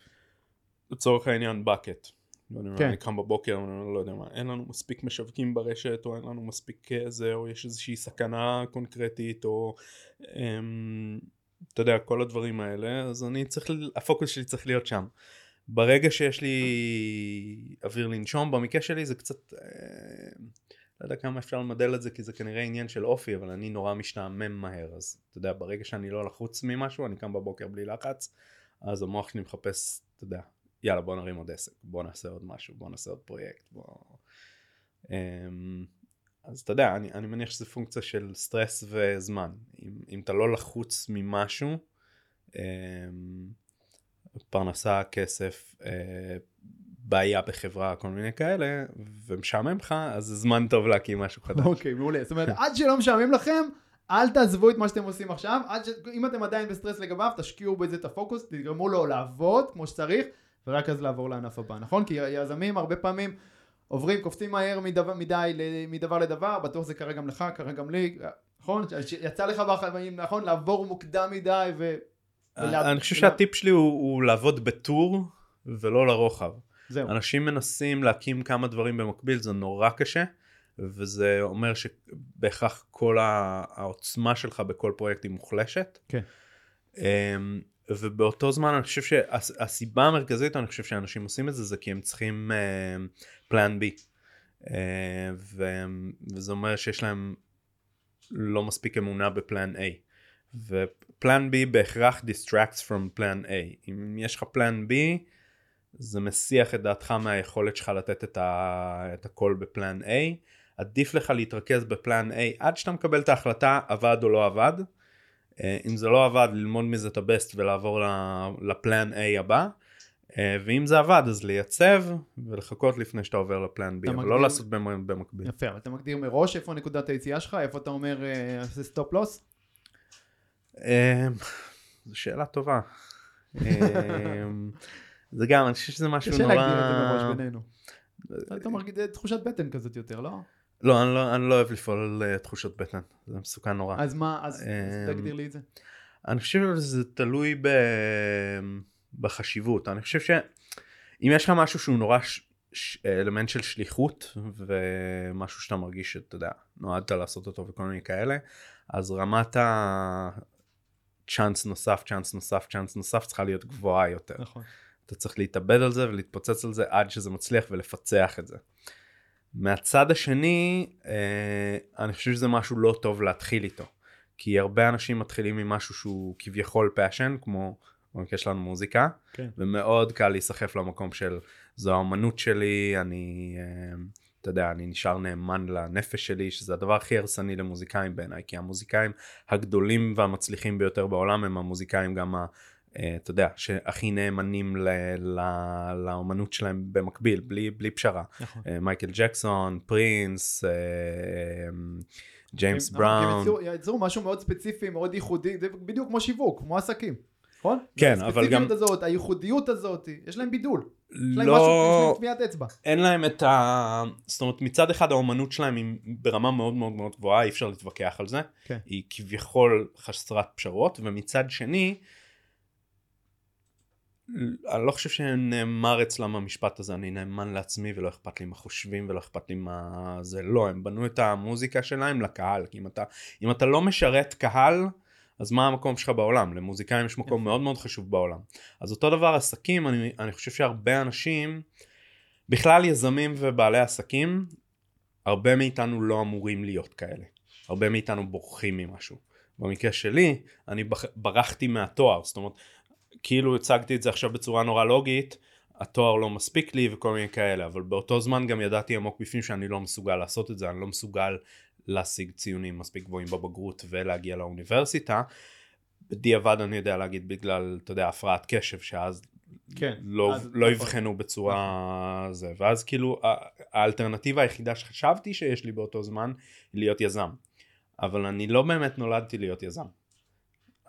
לצורך העניין bucket. כן. אני קם בבוקר, אני לא יודע מה, אין לנו מספיק משווקים ברשת, או אין לנו מספיק אה, זה, או יש איזושהי סכנה קונקרטית, או אמ, אתה יודע, כל הדברים האלה, אז אני צריך, הפוקוס שלי צריך להיות שם. ברגע שיש לי אוויר לנשום, במקרה שלי זה קצת, אה, לא יודע כמה אפשר למדל את זה, כי זה כנראה עניין של אופי, אבל אני נורא משתעמם מהר, אז אתה יודע, ברגע שאני לא לחוץ ממשהו, אני קם בבוקר בלי לחץ, אז המוח שלי מחפש, אתה יודע, יאללה בוא נרים עוד עסק, בוא נעשה עוד משהו, בוא נעשה עוד פרויקט, בוא... אמ, אז אתה יודע, אני, אני מניח שזה פונקציה של סטרס וזמן. אם, אם אתה לא לחוץ ממשהו, אמ, פרנסה, כסף, אה, בעיה בחברה, כל מיני כאלה, ומשעמם לך, אז זה זמן טוב להקים משהו חדש. אוקיי, מעולה. זאת אומרת, עד שלא משעמם לכם, אל תעזבו את מה שאתם עושים עכשיו, עד ש... אם אתם עדיין בסטרס לגביו, תשקיעו בזה את הפוקוס, תגרמו לו לעבוד כמו שצריך, ורק אז לעבור לענף הבא, נכון? כי יזמים הרבה פעמים עוברים, קופצים מהר מדבר, מדי מדבר לדבר, בטוח זה קרה גם לך, קרה גם לי, נכון? יצא לך בחיים, נכון? לעבור מוקדם מדי ו... ולה- אני חושב שהטיפ שלי הוא, הוא לעבוד בטור ולא לרוחב. זהו. אנשים מנסים להקים כמה דברים במקביל, זה נורא קשה, וזה אומר שבהכרח כל העוצמה שלך בכל פרויקט היא מוחלשת. כן. אמ, ובאותו זמן אני חושב שהסיבה המרכזית, אני חושב שאנשים עושים את זה, זה כי הם צריכים פלן בי. וזה אומר שיש להם לא מספיק אמונה בפלן A. ופלן B בהכרח distracts from פלן A. אם יש לך פלן B, זה מסיח את דעתך מהיכולת שלך לתת את, ה... את הכל בפלן A. עדיף לך להתרכז בפלן A עד שאתה מקבל את ההחלטה עבד או לא עבד. אה, אם זה לא עבד ללמוד מזה את הבסט ולעבור לפלן A הבא. אה, ואם זה עבד אז לייצב ולחכות לפני שאתה עובר לפלן B, אבל מגדיר- לא לעשות במ- במקביל. יפה, אבל אתה מגדיר מראש איפה נקודת היציאה שלך, איפה אתה אומר, זה stop loss? זו שאלה טובה. אה, זה גם, אני חושב שזה משהו קשה נורא... להגדיר את זה מראש בינינו. אתה מרגיש זה תחושת בטן כזאת יותר, לא? לא, אני לא, אני לא אוהב לפעול על אה, תחושות בטן, זה מסוכן נורא. אז מה, אז אז תגדיר לי את זה. אני חושב שזה תלוי ב... בחשיבות. אני חושב שאם יש לך משהו שהוא נורא ש... ש... אלמנט של שליחות ומשהו שאתה מרגיש שאתה יודע, נועדת לעשות אותו וכל מיני כאלה, אז רמת הצ'אנס נוסף, צ'אנס נוסף, צ'אנס נוסף צריכה להיות גבוהה יותר. נכון. אתה צריך להתאבד על זה ולהתפוצץ על זה עד שזה מצליח ולפצח את זה. מהצד השני, אה, אני חושב שזה משהו לא טוב להתחיל איתו. כי הרבה אנשים מתחילים ממשהו שהוא כביכול passion, כמו במקרה שלנו מוזיקה, כן. ומאוד קל להיסחף למקום של זו האמנות שלי, אני, אה, אתה יודע, אני נשאר נאמן לנפש שלי, שזה הדבר הכי הרסני למוזיקאים בעיניי, כי המוזיקאים הגדולים והמצליחים ביותר בעולם הם המוזיקאים גם ה... אתה יודע, שהכי נאמנים ל- ל- לאמנות שלהם במקביל, בלי, בלי פשרה. נכון. אה, מייקל ג'קסון, פרינס, אה, ג'יימס כי הם בראון. יצרו- משהו מאוד ספציפי, מאוד ייחודי, זה בדיוק כמו שיווק, כמו עסקים, נכון? כן, אבל גם- הספציפיות הזאת, הייחודיות הזאת, יש להם בידול. יש להם משהו, יש לא, להם טביעת אצבע. אין להם את ה... זאת אומרת, מצד אחד האומנות שלהם היא ברמה מאוד מאוד מאוד גבוהה, אי אפשר להתווכח על זה. כן. היא כביכול חסרת פשרות, ומצד שני, אני לא חושב שנאמר אצלם המשפט הזה, אני נאמן לעצמי ולא אכפת לי מה חושבים ולא אכפת לי מה זה. לא, הם בנו את המוזיקה שלהם לקהל. כי אם אתה, אם אתה לא משרת קהל, אז מה המקום שלך בעולם? למוזיקאים יש מקום מאוד מאוד חשוב בעולם. אז אותו דבר עסקים, אני, אני חושב שהרבה אנשים, בכלל יזמים ובעלי עסקים, הרבה מאיתנו לא אמורים להיות כאלה. הרבה מאיתנו בורחים ממשהו. במקרה שלי, אני ברחתי מהתואר, זאת אומרת, כאילו הצגתי את זה עכשיו בצורה נורא לוגית, התואר לא מספיק לי וכל מיני כאלה, אבל באותו זמן גם ידעתי עמוק בפנים שאני לא מסוגל לעשות את זה, אני לא מסוגל להשיג ציונים מספיק גבוהים בבגרות ולהגיע לאוניברסיטה. בדיעבד אני יודע להגיד בגלל, אתה יודע, הפרעת קשב, שאז כן, לא, לא יבחנו בצורה נכון. זה, ואז כאילו האלטרנטיבה היחידה שחשבתי שיש לי באותו זמן להיות יזם. אבל אני לא באמת נולדתי להיות יזם.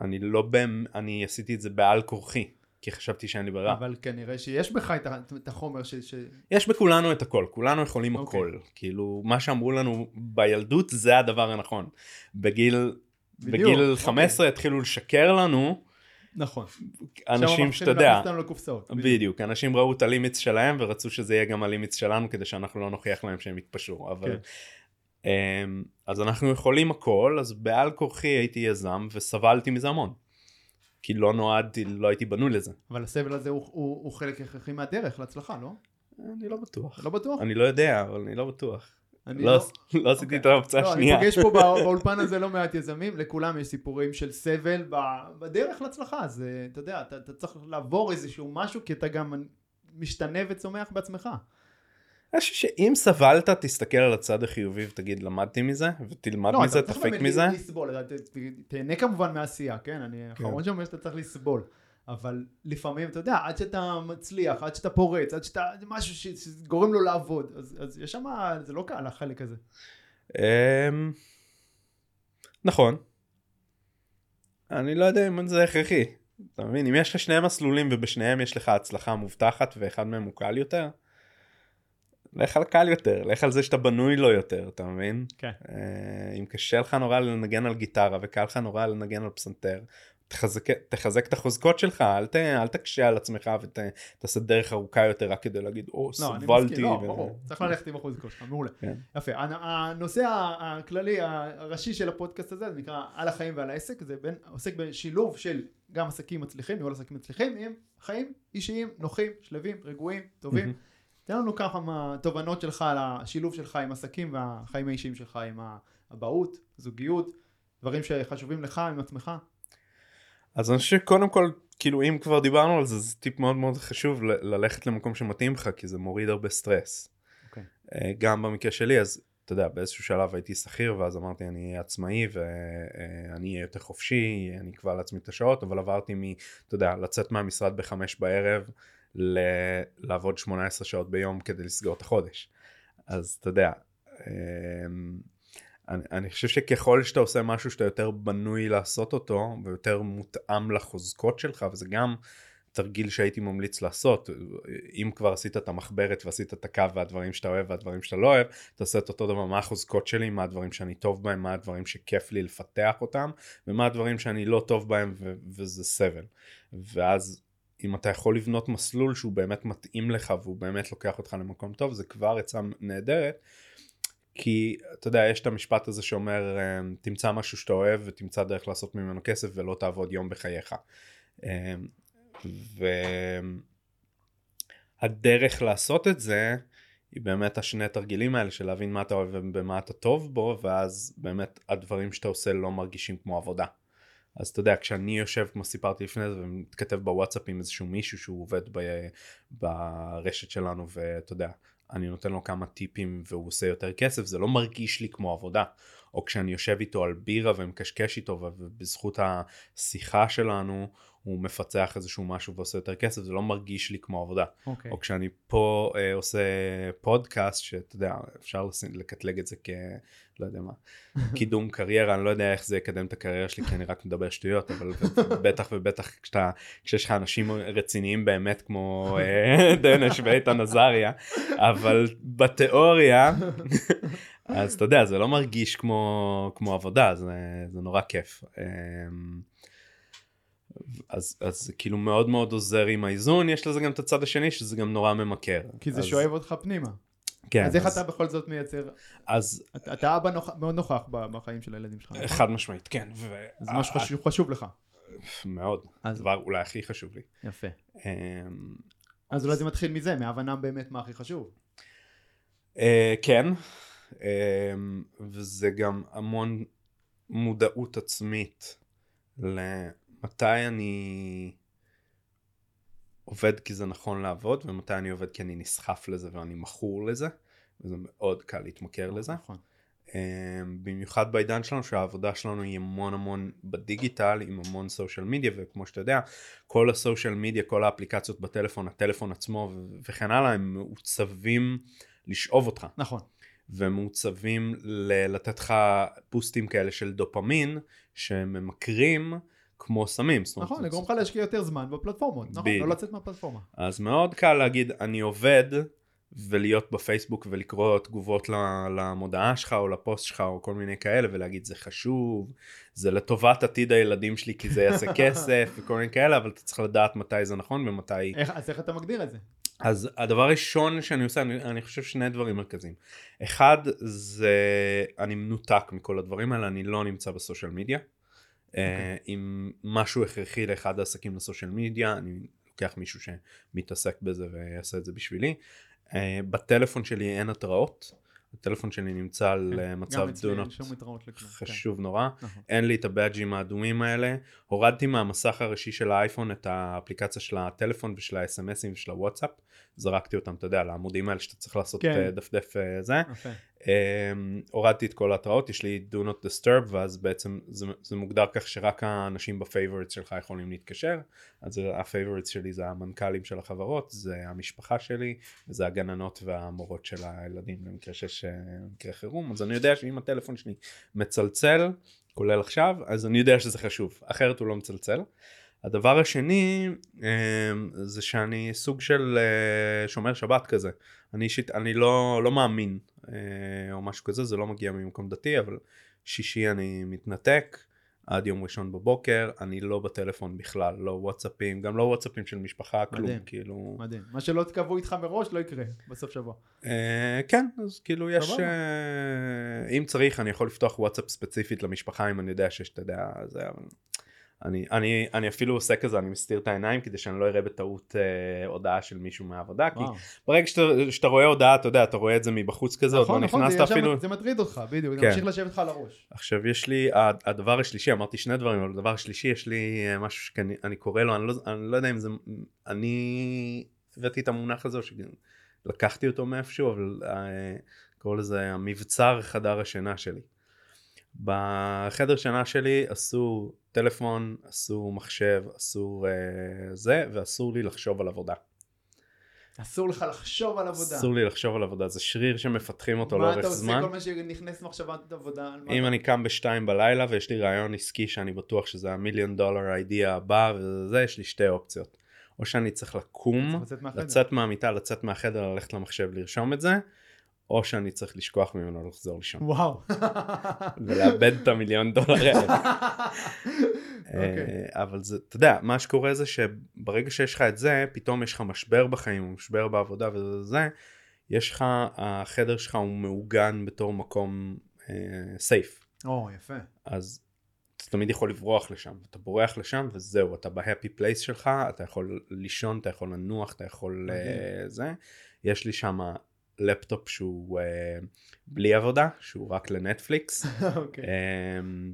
אני לא באמת, אני עשיתי את זה בעל כורחי. כי חשבתי שאין לי ברירה. אבל כנראה שיש בך את החומר ש... ש... יש בכולנו את הכל, כולנו יכולים okay. אוקיי. הכל. כאילו, מה שאמרו לנו בילדות זה הדבר הנכון. בגיל, בדיוק, בגיל 15 okay. התחילו לשקר לנו. נכון. אנשים שאתה יודע, בדיוק. בדיוק, אנשים ראו את הלימיץ שלהם ורצו שזה יהיה גם הלימיץ שלנו כדי שאנחנו לא נוכיח להם שהם יתפשרו, אבל... כן. אמ, אז אנחנו יכולים הכל, אז בעל כורחי הייתי יזם וסבלתי מזה המון. כי לא נועדתי, לא הייתי בנוי לזה. אבל הסבל הזה הוא, הוא, הוא חלק הכרחי מהדרך להצלחה, לא? אני לא בטוח. לא בטוח? אני לא יודע, אבל אני לא בטוח. אני לא, לא, לא עשיתי אוקיי. את האופציה לא, השנייה. אני פוגש פה באולפן הזה לא מעט יזמים, לכולם יש סיפורים של סבל בדרך להצלחה, אז אה, אתה יודע, אתה, אתה צריך לעבור איזשהו משהו, כי אתה גם משתנה וצומח בעצמך. אני חושב שאם סבלת תסתכל על הצד החיובי ותגיד למדתי מזה ותלמד לא, מזה תפיק מזה. לא, אתה צריך לסבול, תהנה כמובן מעשייה, כן? אני כן. האחרון שאומר שאתה צריך לסבול. אבל לפעמים אתה יודע עד שאתה מצליח עד שאתה פורץ עד שאתה משהו שגורם לו לעבוד אז, אז יש שם זה לא קל החלק הזה. אמ, נכון. אני לא יודע אם זה הכרחי. אתה מבין אם יש לך שני מסלולים ובשניהם יש לך הצלחה מובטחת ואחד מהם הוא קל יותר. לך על קל יותר, לך על זה שאתה בנוי לו יותר, אתה מבין? כן. אה, אם קשה לך נורא לנגן על גיטרה וקל לך נורא לנגן על פסנתר, תחזק, תחזק את החוזקות שלך, אל, ת, אל תקשה על עצמך ותעשה דרך ארוכה יותר רק כדי להגיד, או, לא, סבלתי. לא, ו... ברור, צריך ללכת עם החוזקות שלך, מעולה. כן. יפה, הנושא הכללי הראשי של הפודקאסט הזה, זה נקרא על החיים ועל העסק, זה בין, עוסק בשילוב של גם עסקים מצליחים, ניהול עסקים מצליחים, עם חיים אישיים, נוחים, שלווים, רגועים, טובים. תן לנו ככה מהתובנות שלך על השילוב שלך עם עסקים והחיים האישיים שלך עם האבהות, זוגיות, דברים שחשובים לך עם עצמך. אז אני חושב שקודם כל, כאילו אם כבר דיברנו על זה, זה טיפ מאוד מאוד חשוב ללכת למקום שמתאים לך, כי זה מוריד הרבה סטרס. Okay. אוקיי. אה, גם במקרה שלי, אז אתה יודע, באיזשהו שלב הייתי שכיר, ואז אמרתי אני אהיה עצמאי ואני אהיה יותר חופשי, אני אקבע לעצמי את השעות, אבל עברתי מ, אתה יודע, לצאת מהמשרד בחמש בערב. ל- לעבוד 18 שעות ביום כדי לסגור את החודש. אז אתה יודע, אמ, אני, אני חושב שככל שאתה עושה משהו שאתה יותר בנוי לעשות אותו ויותר מותאם לחוזקות שלך וזה גם תרגיל שהייתי ממליץ לעשות אם כבר עשית את המחברת ועשית את הקו והדברים שאתה אוהב והדברים שאתה לא אוהב תעשה את אותו דבר מה החוזקות שלי מה הדברים שאני טוב בהם מה הדברים שכיף לי לפתח אותם ומה הדברים שאני לא טוב בהם ו- וזה סבל ואז אם אתה יכול לבנות מסלול שהוא באמת מתאים לך והוא באמת לוקח אותך למקום טוב זה כבר עצה נהדרת כי אתה יודע יש את המשפט הזה שאומר אמ, תמצא משהו שאתה אוהב ותמצא דרך לעשות ממנו כסף ולא תעבוד יום בחייך. אמ, והדרך לעשות את זה היא באמת השני תרגילים האלה של להבין מה אתה אוהב ובמה אתה טוב בו ואז באמת הדברים שאתה עושה לא מרגישים כמו עבודה. אז אתה יודע, כשאני יושב, כמו סיפרתי לפני זה, ומתכתב בוואטסאפ עם איזשהו מישהו שהוא עובד ב, ברשת שלנו, ואתה יודע, אני נותן לו כמה טיפים והוא עושה יותר כסף, זה לא מרגיש לי כמו עבודה. או כשאני יושב איתו על בירה ומקשקש איתו, ובזכות השיחה שלנו, הוא מפצח איזשהו משהו ועושה יותר כסף, זה לא מרגיש לי כמו עבודה. Okay. אוקיי. או כשאני פה אה, עושה פודקאסט, שאתה יודע, אפשר לקטלג את זה כ... לא יודע מה, קידום קריירה, אני לא יודע איך זה יקדם את הקריירה שלי, כי אני רק מדבר שטויות, אבל בטח ובטח כשאתה, כשיש לך אנשים רציניים באמת כמו אה, דנש ואיתן עזריה, אבל בתיאוריה, אז אתה יודע, זה לא מרגיש כמו, כמו עבודה, זה, זה נורא כיף. אמ, אז, אז כאילו מאוד מאוד עוזר עם האיזון, יש לזה גם את הצד השני שזה גם נורא ממכר. כי זה אז... שואב אותך פנימה. כן, אז איך אתה בכל זאת מייצר, אז אתה- אתה אבא נוכ- מאוד נוכח בחיים של הילדים שלך, נכון? חד משמעית, כן. ו- זה משהו חשוב- חשוב לך. מאוד. אז- הדבר אולי הכי חשוב לי. יפה. אמ, אז אולי זה מתחיל מזה, מהבנה באמת מה הכי חשוב. אה, כן, אמ, וזה גם המון מודעות עצמית למתי אני עובד כי זה נכון לעבוד ומתי אני עובד כי אני נסחף לזה ואני מכור לזה וזה מאוד קל להתמכר לזה. נכון. אמ, במיוחד בעידן שלנו שהעבודה שלנו היא המון המון בדיגיטל עם המון סושיאל מדיה וכמו שאתה יודע כל הסושיאל מדיה כל האפליקציות בטלפון הטלפון עצמו וכן הלאה הם מעוצבים לשאוב אותך נכון. ומעוצבים לתת לך בוסטים כאלה של דופמין שממכרים כמו סמים. נכון, לגרום לך להשקיע יותר זמן בפלטפורמות, נכון? בדיוק. לא לצאת מהפלטפורמה. אז מאוד קל להגיד אני עובד ולהיות בפייסבוק ולקרוא תגובות למודעה שלך או לפוסט שלך או כל מיני כאלה ולהגיד זה חשוב, זה לטובת עתיד הילדים שלי כי זה יעשה כסף וכל מיני כאלה אבל אתה צריך לדעת מתי זה נכון ומתי איך- אז איך אתה מגדיר את זה? אז הדבר הראשון שאני עושה, אני, אני חושב שני דברים מרכזיים. אחד זה אני מנותק מכל הדברים האלה, אני לא נמצא בסושיאל מדיה. Okay. אם משהו הכרחי לאחד העסקים לסושיאל מדיה, אני לוקח מישהו שמתעסק בזה ויעשה את זה בשבילי. אה, בטלפון שלי אין התראות, הטלפון שלי נמצא על כן, אה, מצב do not. כן, חשוב נורא. נכון. אין לי את הבאג'ים האדומים האלה. הורדתי מהמסך הראשי של האייפון את האפליקציה של הטלפון ושל האס.אם.אסים ושל הוואטסאפ. זרקתי אותם, אתה יודע, לעמודים האלה שאתה צריך לעשות כן. אה, דפדף אה, זה. יפה. אמ, הורדתי את כל ההתראות, יש לי do not disturb ואז בעצם זה, זה מוגדר כך שרק האנשים ב favorites שלך יכולים להתקשר. אז ה favorites שלי זה המנכ"לים של החברות, זה המשפחה שלי, וזה הגננות והמורות של הילדים במקרה שיש אה, מקרה חירום. אז אני יודע שאם הטלפון שלי מצלצל, כולל עכשיו, אז אני יודע שזה חשוב, אחרת הוא לא מצלצל. הדבר השני אמ, זה שאני סוג של אה, שומר שבת כזה. אני אישית, אני לא, לא מאמין או משהו כזה, זה לא מגיע ממקום דתי, אבל שישי אני מתנתק עד יום ראשון בבוקר, אני לא בטלפון בכלל, לא וואטסאפים, גם לא וואטסאפים של משפחה, כלום, מדהים. כאילו... מדהים. מה שלא תקבעו איתך מראש לא יקרה בסוף שבוע. אה, כן, אז כאילו יש. אה, אם צריך אני יכול לפתוח וואטסאפ ספציפית למשפחה אם אני יודע שיש, אתה יודע, זה, אבל אני, אני, אני אפילו עושה כזה, אני מסתיר את העיניים כדי שאני לא אראה בטעות אה, הודעה של מישהו מהעבודה, כי וואו. ברגע שאתה, שאתה רואה הודעה, אתה יודע, אתה רואה את זה מבחוץ כזה, עוד נכון, לא נכון, זה נכנסת ישר- אפילו. זה מטריד אותך, בדיוק, זה כן. ממשיך לשבת לך על הראש. עכשיו יש לי, הדבר השלישי, אמרתי שני דברים, אבל הדבר השלישי יש לי אה, משהו שאני אני קורא לו, אני לא, אני לא יודע אם זה, אני הבאתי את המונח הזה, או שלקחתי אותו מאיפשהו, אבל אה, קורא לזה המבצר חדר השינה שלי. בחדר שינה שלי אסור טלפון, אסור מחשב, אסור אה, זה, ואסור לי לחשוב על עבודה. אסור לך לחשוב על עבודה. אסור לי לחשוב על עבודה, זה שריר שמפתחים אותו מה לאורך אתה עושה זמן. כל מה שנכנס מחשבת עבודה? מה אם אתה- אני קם בשתיים בלילה ויש לי רעיון עסקי שאני בטוח שזה המיליון דולר אידיאה הבא וזה, יש לי שתי אופציות. או שאני צריך לקום. לצאת מהמיטה, לצאת מהחדר, ללכת למחשב, לרשום את זה, או שאני צריך לשכוח ממנו לחזור לישון. וואו. ולאבד את המיליון דולר האלה. אוקיי. אה, אבל זה, אתה יודע, מה שקורה זה שברגע שיש לך את זה, פתאום יש לך משבר בחיים, משבר בעבודה וזה, יש לך, החדר שלך הוא מעוגן בתור מקום סייף. או, יפה. אז אתה תמיד יכול לברוח לשם, אתה בורח לשם וזהו, אתה ב happy place שלך, אתה יכול לישון, אתה יכול לנוח, אתה יכול אה, זה. יש לי שם לפטופ שהוא אה, בלי עבודה, שהוא רק לנטפליקס. אוקיי. אמ,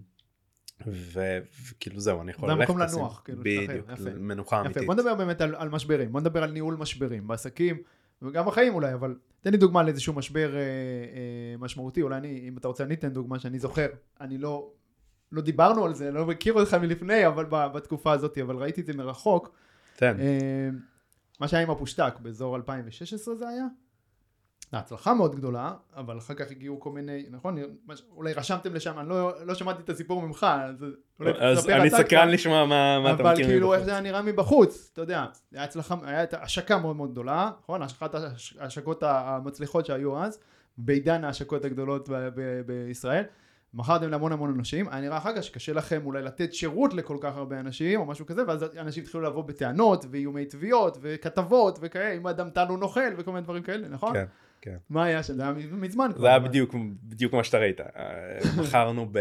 וכאילו זהו, אני יכול זה ללכת המקום לשים- לנוח, כאילו, בדיוק, יפה. מנוחה יפה, אמיתית. בוא נדבר באמת על, על משברים, בוא נדבר על ניהול משברים בעסקים וגם בחיים אולי, אבל תן לי דוגמה לאיזשהו משבר אה, אה, משמעותי, אולי אני, אם אתה רוצה אני אתן דוגמה שאני זוכר, אני לא, לא דיברנו על זה, לא מכיר אותך מלפני, אבל בתקופה הזאת, אבל ראיתי את זה מרחוק, תן. אה, מה שהיה עם הפושטק באזור 2016 זה היה? הצלחה מאוד גדולה, אבל אחר כך הגיעו כל מיני, נכון? אולי רשמתם לשם, אני לא, לא שמעתי את הסיפור ממך, אז אולי אז אני סקרן. לשמוע מה מה אתה אבל מכיר כאילו איך מבחוץ. זה היה נראה מבחוץ, אתה יודע, היה הצלחה, את השקה מאוד מאוד גדולה, נכון? אחת ההש- ההשקות המצליחות שהיו אז, בעידן ההשקות הגדולות ב- ב- בישראל. מכרתם להמון המון אנשים, היה נראה אחר כך שקשה לכם אולי לתת שירות לכל כך הרבה אנשים או משהו כזה, ואז אנשים התחילו לבוא בטענות ואיומי תביעות וכתבות וכאלה, אם אדם טל הוא נוכל וכל מיני דברים כאלה, נכון? כן. כן. מה היה שם? זה היה מזמן כבר. זה היה בדיוק, בדיוק מה שאתה ראית. אה, מכרנו ב...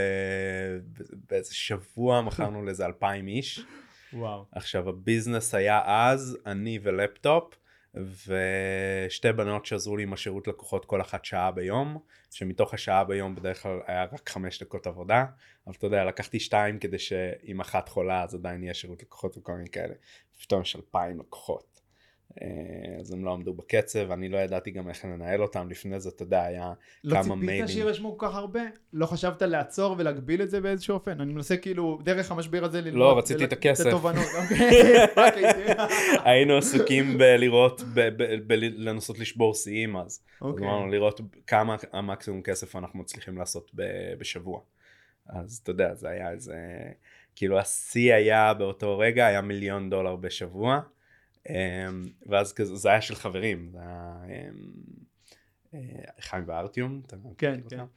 באיזה שבוע, מכרנו לאיזה אלפיים איש. וואו. עכשיו הביזנס היה אז אני ולפטופ ושתי בנות שעזרו לי עם השירות לקוחות כל אחת שעה ביום שמתוך השעה ביום בדרך כלל היה רק חמש דקות עבודה אבל אתה יודע לקחתי שתיים כדי שאם אחת חולה אז עדיין יהיה שירות לקוחות וכל מיני כאלה. פתאום יש אלפיים לקוחות. אה, אז הם לא עמדו בקצב אני לא ידעתי גם איך לנהל אותם לפני זה אתה יודע היה לא כמה ציפית מיילים. שירשמו כל כך הרבה? לא חשבת לעצור ולהגביל את זה באיזשהו אופן? אני מנסה כאילו, דרך המשבר הזה ללמוד. לא, רציתי את הכסף. התובנות, אוקיי. היינו עסוקים בלראות לנסות לשבור שיאים אז. אז אוקיי. אמרנו לראות כמה המקסימום כסף אנחנו מצליחים לעשות ב- בשבוע. אז אתה יודע זה היה איזה כאילו השיא היה באותו רגע היה מיליון דולר בשבוע ואז כזה זה היה של חברים זה היה אמ, אה, חיים וארטיום אתה כן, מכיר כן. אותם?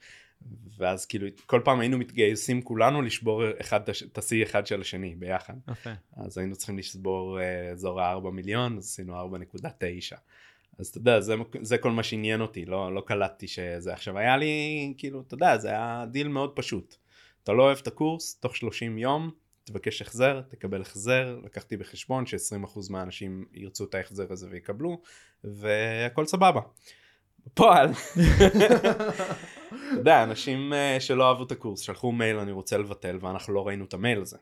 ואז כאילו כל פעם היינו מתגייסים כולנו לשבור אחד את הש- את השיא אחד של השני ביחד יפה. אז היינו צריכים לשבור אה, אזור ה-4 מיליון, אז עשינו 4.9. אז אתה יודע, זה, זה כל מה שעניין אותי, לא, לא קלטתי שזה. עכשיו היה לי, כאילו, אתה יודע, זה היה דיל מאוד פשוט. אתה לא אוהב את הקורס, תוך 30 יום, תבקש החזר, תקבל החזר, לקחתי בחשבון ש-20% מהאנשים ירצו את ההחזר הזה ויקבלו, והכל סבבה. בפועל, אתה יודע, אנשים אה, שלא אהבו את הקורס שלחו מייל אני רוצה לבטל ואנחנו לא ראינו את המייל הזה.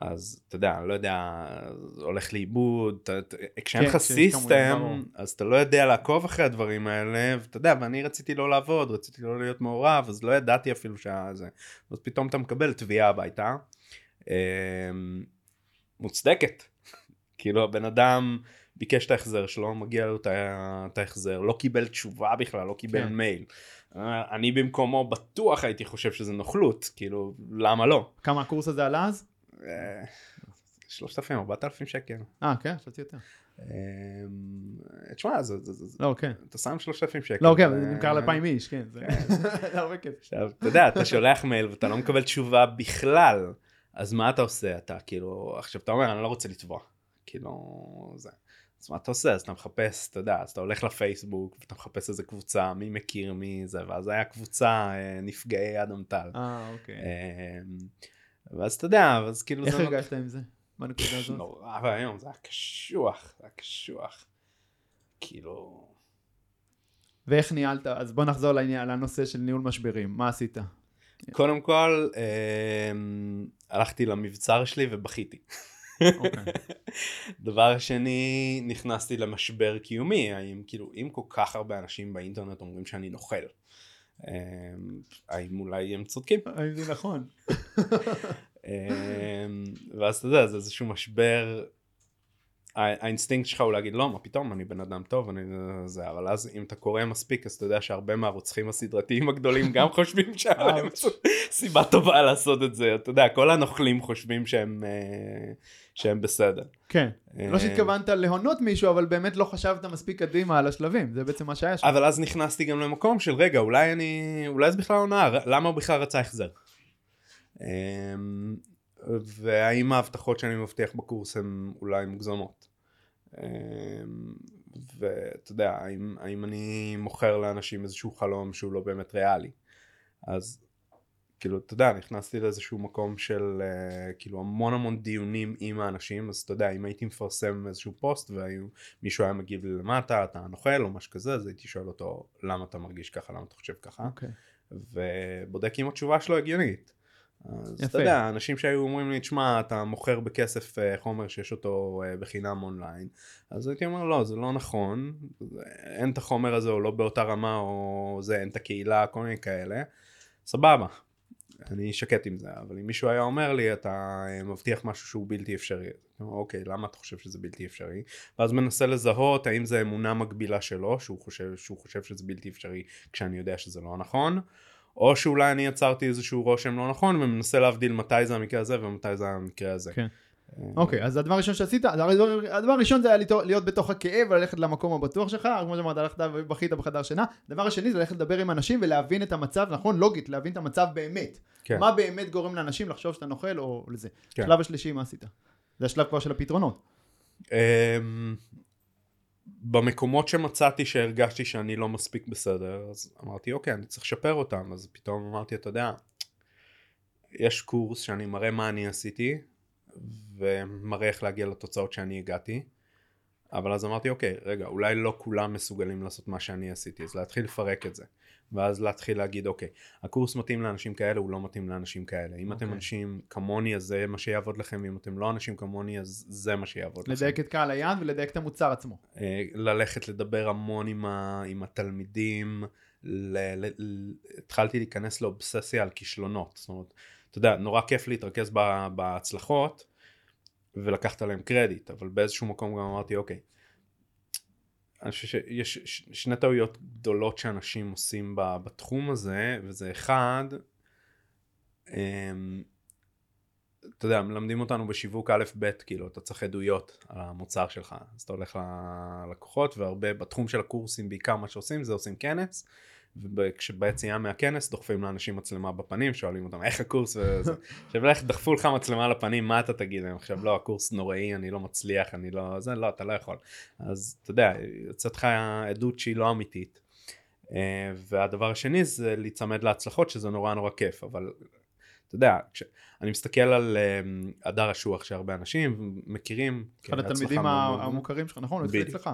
אז אתה יודע, לא יודע, הולך לאיבוד, אתה- כשאין לך כן, סיסטם. אז אתה לא יודע לעקוב אחרי הדברים האלה, ואתה יודע, ואני רציתי לא לעבוד, רציתי לא להיות מעורב, אז לא ידעתי אפילו שזה. אז פתאום אתה מקבל תביעה הביתה, מוצדקת. כאילו הבן אדם ביקש את ההחזר שלו, מגיע לו את ההחזר, לא קיבל תשובה בכלל, לא קיבל כן. מייל. אה, אני במקומו בטוח הייתי חושב שזה נוכלות, כאילו, למה לא? כמה הקורס הזה עלה אז? אה, שלושת אלפים, ארבעת אלפים שקל. אה, כן, חשבתי יותר. אה, תשמע, זה, לא, כן. אתה שם שלושת אלפים שקל. לא, כן, זה- נמכר לאלפיים איש, כן. זה זה הרבה כסף. עכשיו, אתה יודע, אתה שולח מייל ואתה לא מקבל תשובה בכלל, אז מה אתה עושה? אתה כאילו, עכשיו אתה אומר, אני לא רוצה לתבוע. כאילו, זה. אז מה אתה עושה? אז אתה מחפש, אתה יודע, אז אתה הולך לפייסבוק ואתה מחפש איזה קבוצה, מי מכיר מי זה, ואז היה קבוצה אה, נפגעי אדם טל. אה, אוקיי. אה, ואז אתה יודע, אז כאילו איך זה... הרגשת עם זה? בנקודה הזאת? נורא ואיום, זה היה קשוח, זה היה קשוח. כאילו... ואיך ניהלת? אז בוא נחזור לנושא של ניהול משברים. מה עשית? קודם כל, אמ, הלכתי למבצר שלי ובכיתי. אוקיי. דבר שני, נכנסתי למשבר קיומי, האם כאילו, אם כל כך הרבה אנשים באינטרנט אומרים שאני נוכל, אמ, האם אולי הם צודקים? האם זה נכון? אמ, ואז אתה יודע, זה איזשהו משבר, האינסטינקט שלך הוא להגיד לא, מה פתאום, אני בן אדם טוב, אני זה, אבל אז אם אתה קורא מספיק, אז אתה יודע שהרבה מהרוצחים הסדרתיים הגדולים גם חושבים שהיה להם. סיבה טובה לעשות את זה, אתה יודע, כל הנוכלים חושבים שהם, אה, שהם בסדר. כן. אה, לא שהתכוונת להונות מישהו, אבל באמת לא חשבת מספיק קדימה על השלבים. זה בעצם מה שהיה שם. אבל אז נכנסתי גם למקום של רגע, אולי אני, אולי זה בכלל הונאה, למה הוא בכלל רצה החזר? והאם ההבטחות שאני מבטיח בקורס הן אולי מוגזמות? אמ, ואתה יודע, האם, האם אני מוכר לאנשים איזשהו חלום שהוא לא באמת ריאלי? אז כאילו, אתה יודע, נכנסתי לאיזשהו מקום של uh, כאילו המון המון דיונים עם האנשים, אז אתה יודע, אם הייתי מפרסם איזשהו פוסט ומישהו היה מגיב לי למטה, אתה נוכל או משהו כזה, אז הייתי שואל אותו, למה אתה מרגיש ככה, למה אתה חושב ככה? אוקיי. ובודק אם התשובה שלו הגיונית. אז יפה. אתה יודע, אנשים שהיו אומרים לי, תשמע, אתה מוכר בכסף אה, חומר שיש אותו אה, בחינם אונליין, אז הייתי אומר, לא, זה לא נכון, אין את החומר הזה, או לא באותה רמה, או זה, אין את הקהילה, כל מיני כאלה, סבבה. אני שקט עם זה, אבל אם מישהו היה אומר לי, אתה אה, מבטיח משהו שהוא בלתי אפשרי, אוקיי, למה אתה חושב שזה בלתי אפשרי? ואז מנסה לזהות האם זה אמונה מקבילה שלו, שהוא חושב, שהוא חושב שזה בלתי אפשרי כשאני יודע שזה לא נכון, או שאולי אני יצרתי איזשהו רושם לא נכון ומנסה להבדיל מתי זה המקרה הזה ומתי זה המקרה הזה. כן. אה, אוקיי, אז הדבר הראשון שעשית, הדבר הראשון זה היה להיות- להיות בתוך הכאב וללכת למקום הבטוח שלך, כמו שאמרת, הלכת ובכית בחדר שינה. הדבר השני זה ללכת לדבר עם אנשים ולהבין את המצב, נכון? לוגית, להבין את המצב באמת. כן. מה באמת גורם לאנשים לחשוב שאתה נוכל או לזה. כן. השלב השלישי, מה עשית? זה השלב כבר של הפתרונות. במקומות שמצאתי שהרגשתי שאני לא מספיק בסדר, אז אמרתי, אוקיי, אני צריך לשפר אותם. אז פתאום אמרתי, אתה יודע, יש קורס שאני מראה מה אני עשיתי, ומראה איך להגיע לתוצאות שאני הגעתי. אבל אז אמרתי, אוקיי, רגע, אולי לא כולם מסוגלים לעשות מה שאני עשיתי, אז להתחיל לפרק את זה. ואז להתחיל להגיד, אוקיי, הקורס מתאים לאנשים כאלה, הוא לא מתאים לאנשים כאלה. אם אתם אוקיי. אנשים כמוני, אז זה מה שיעבוד לכם, אם אתם לא אנשים כמוני, אז זה מה שיעבוד לכם. לדייק את קהל היעד ולדייק את המוצר עצמו. אה, ללכת לדבר המון עם, ה, עם התלמידים, ל, ל, ל, התחלתי להיכנס לאובססיה על כישלונות, זאת אומרת, אתה יודע, נורא כיף להתרכז ב, בהצלחות ולקחת עליהם קרדיט, אבל באיזשהו מקום גם אמרתי, אוקיי, אני חושב שיש שני טעויות גדולות שאנשים עושים בתחום הזה, וזה אחד, אמ, אתה יודע, מלמדים אותנו בשיווק א' ב', כאילו, אתה צריך עדויות על המוצר שלך. אז אתה הולך ללקוחות, והרבה, בתחום של הקורסים, בעיקר מה שעושים, זה עושים כנס, וכשביציאה מהכנס דוחפים לאנשים מצלמה בפנים, שואלים אותם איך הקורס וזה. עכשיו לך דחפו לך מצלמה לפנים, מה אתה תגיד להם? עכשיו לא, הקורס נוראי, אני לא מצליח, אני לא... זה, לא, אתה לא יכול. אז אתה יודע, יוצאת לך עדות שהיא לא אמיתית. אה, והדבר השני זה להיצמד להצלחות, שזה נורא נורא כיף, אבל אתה יודע, כש... אני מסתכל על אה, הדר אשוח שהרבה אנשים מכירים. אחד התלמידים המוכרים שלך, נכון? הוא התחיל. אצלך.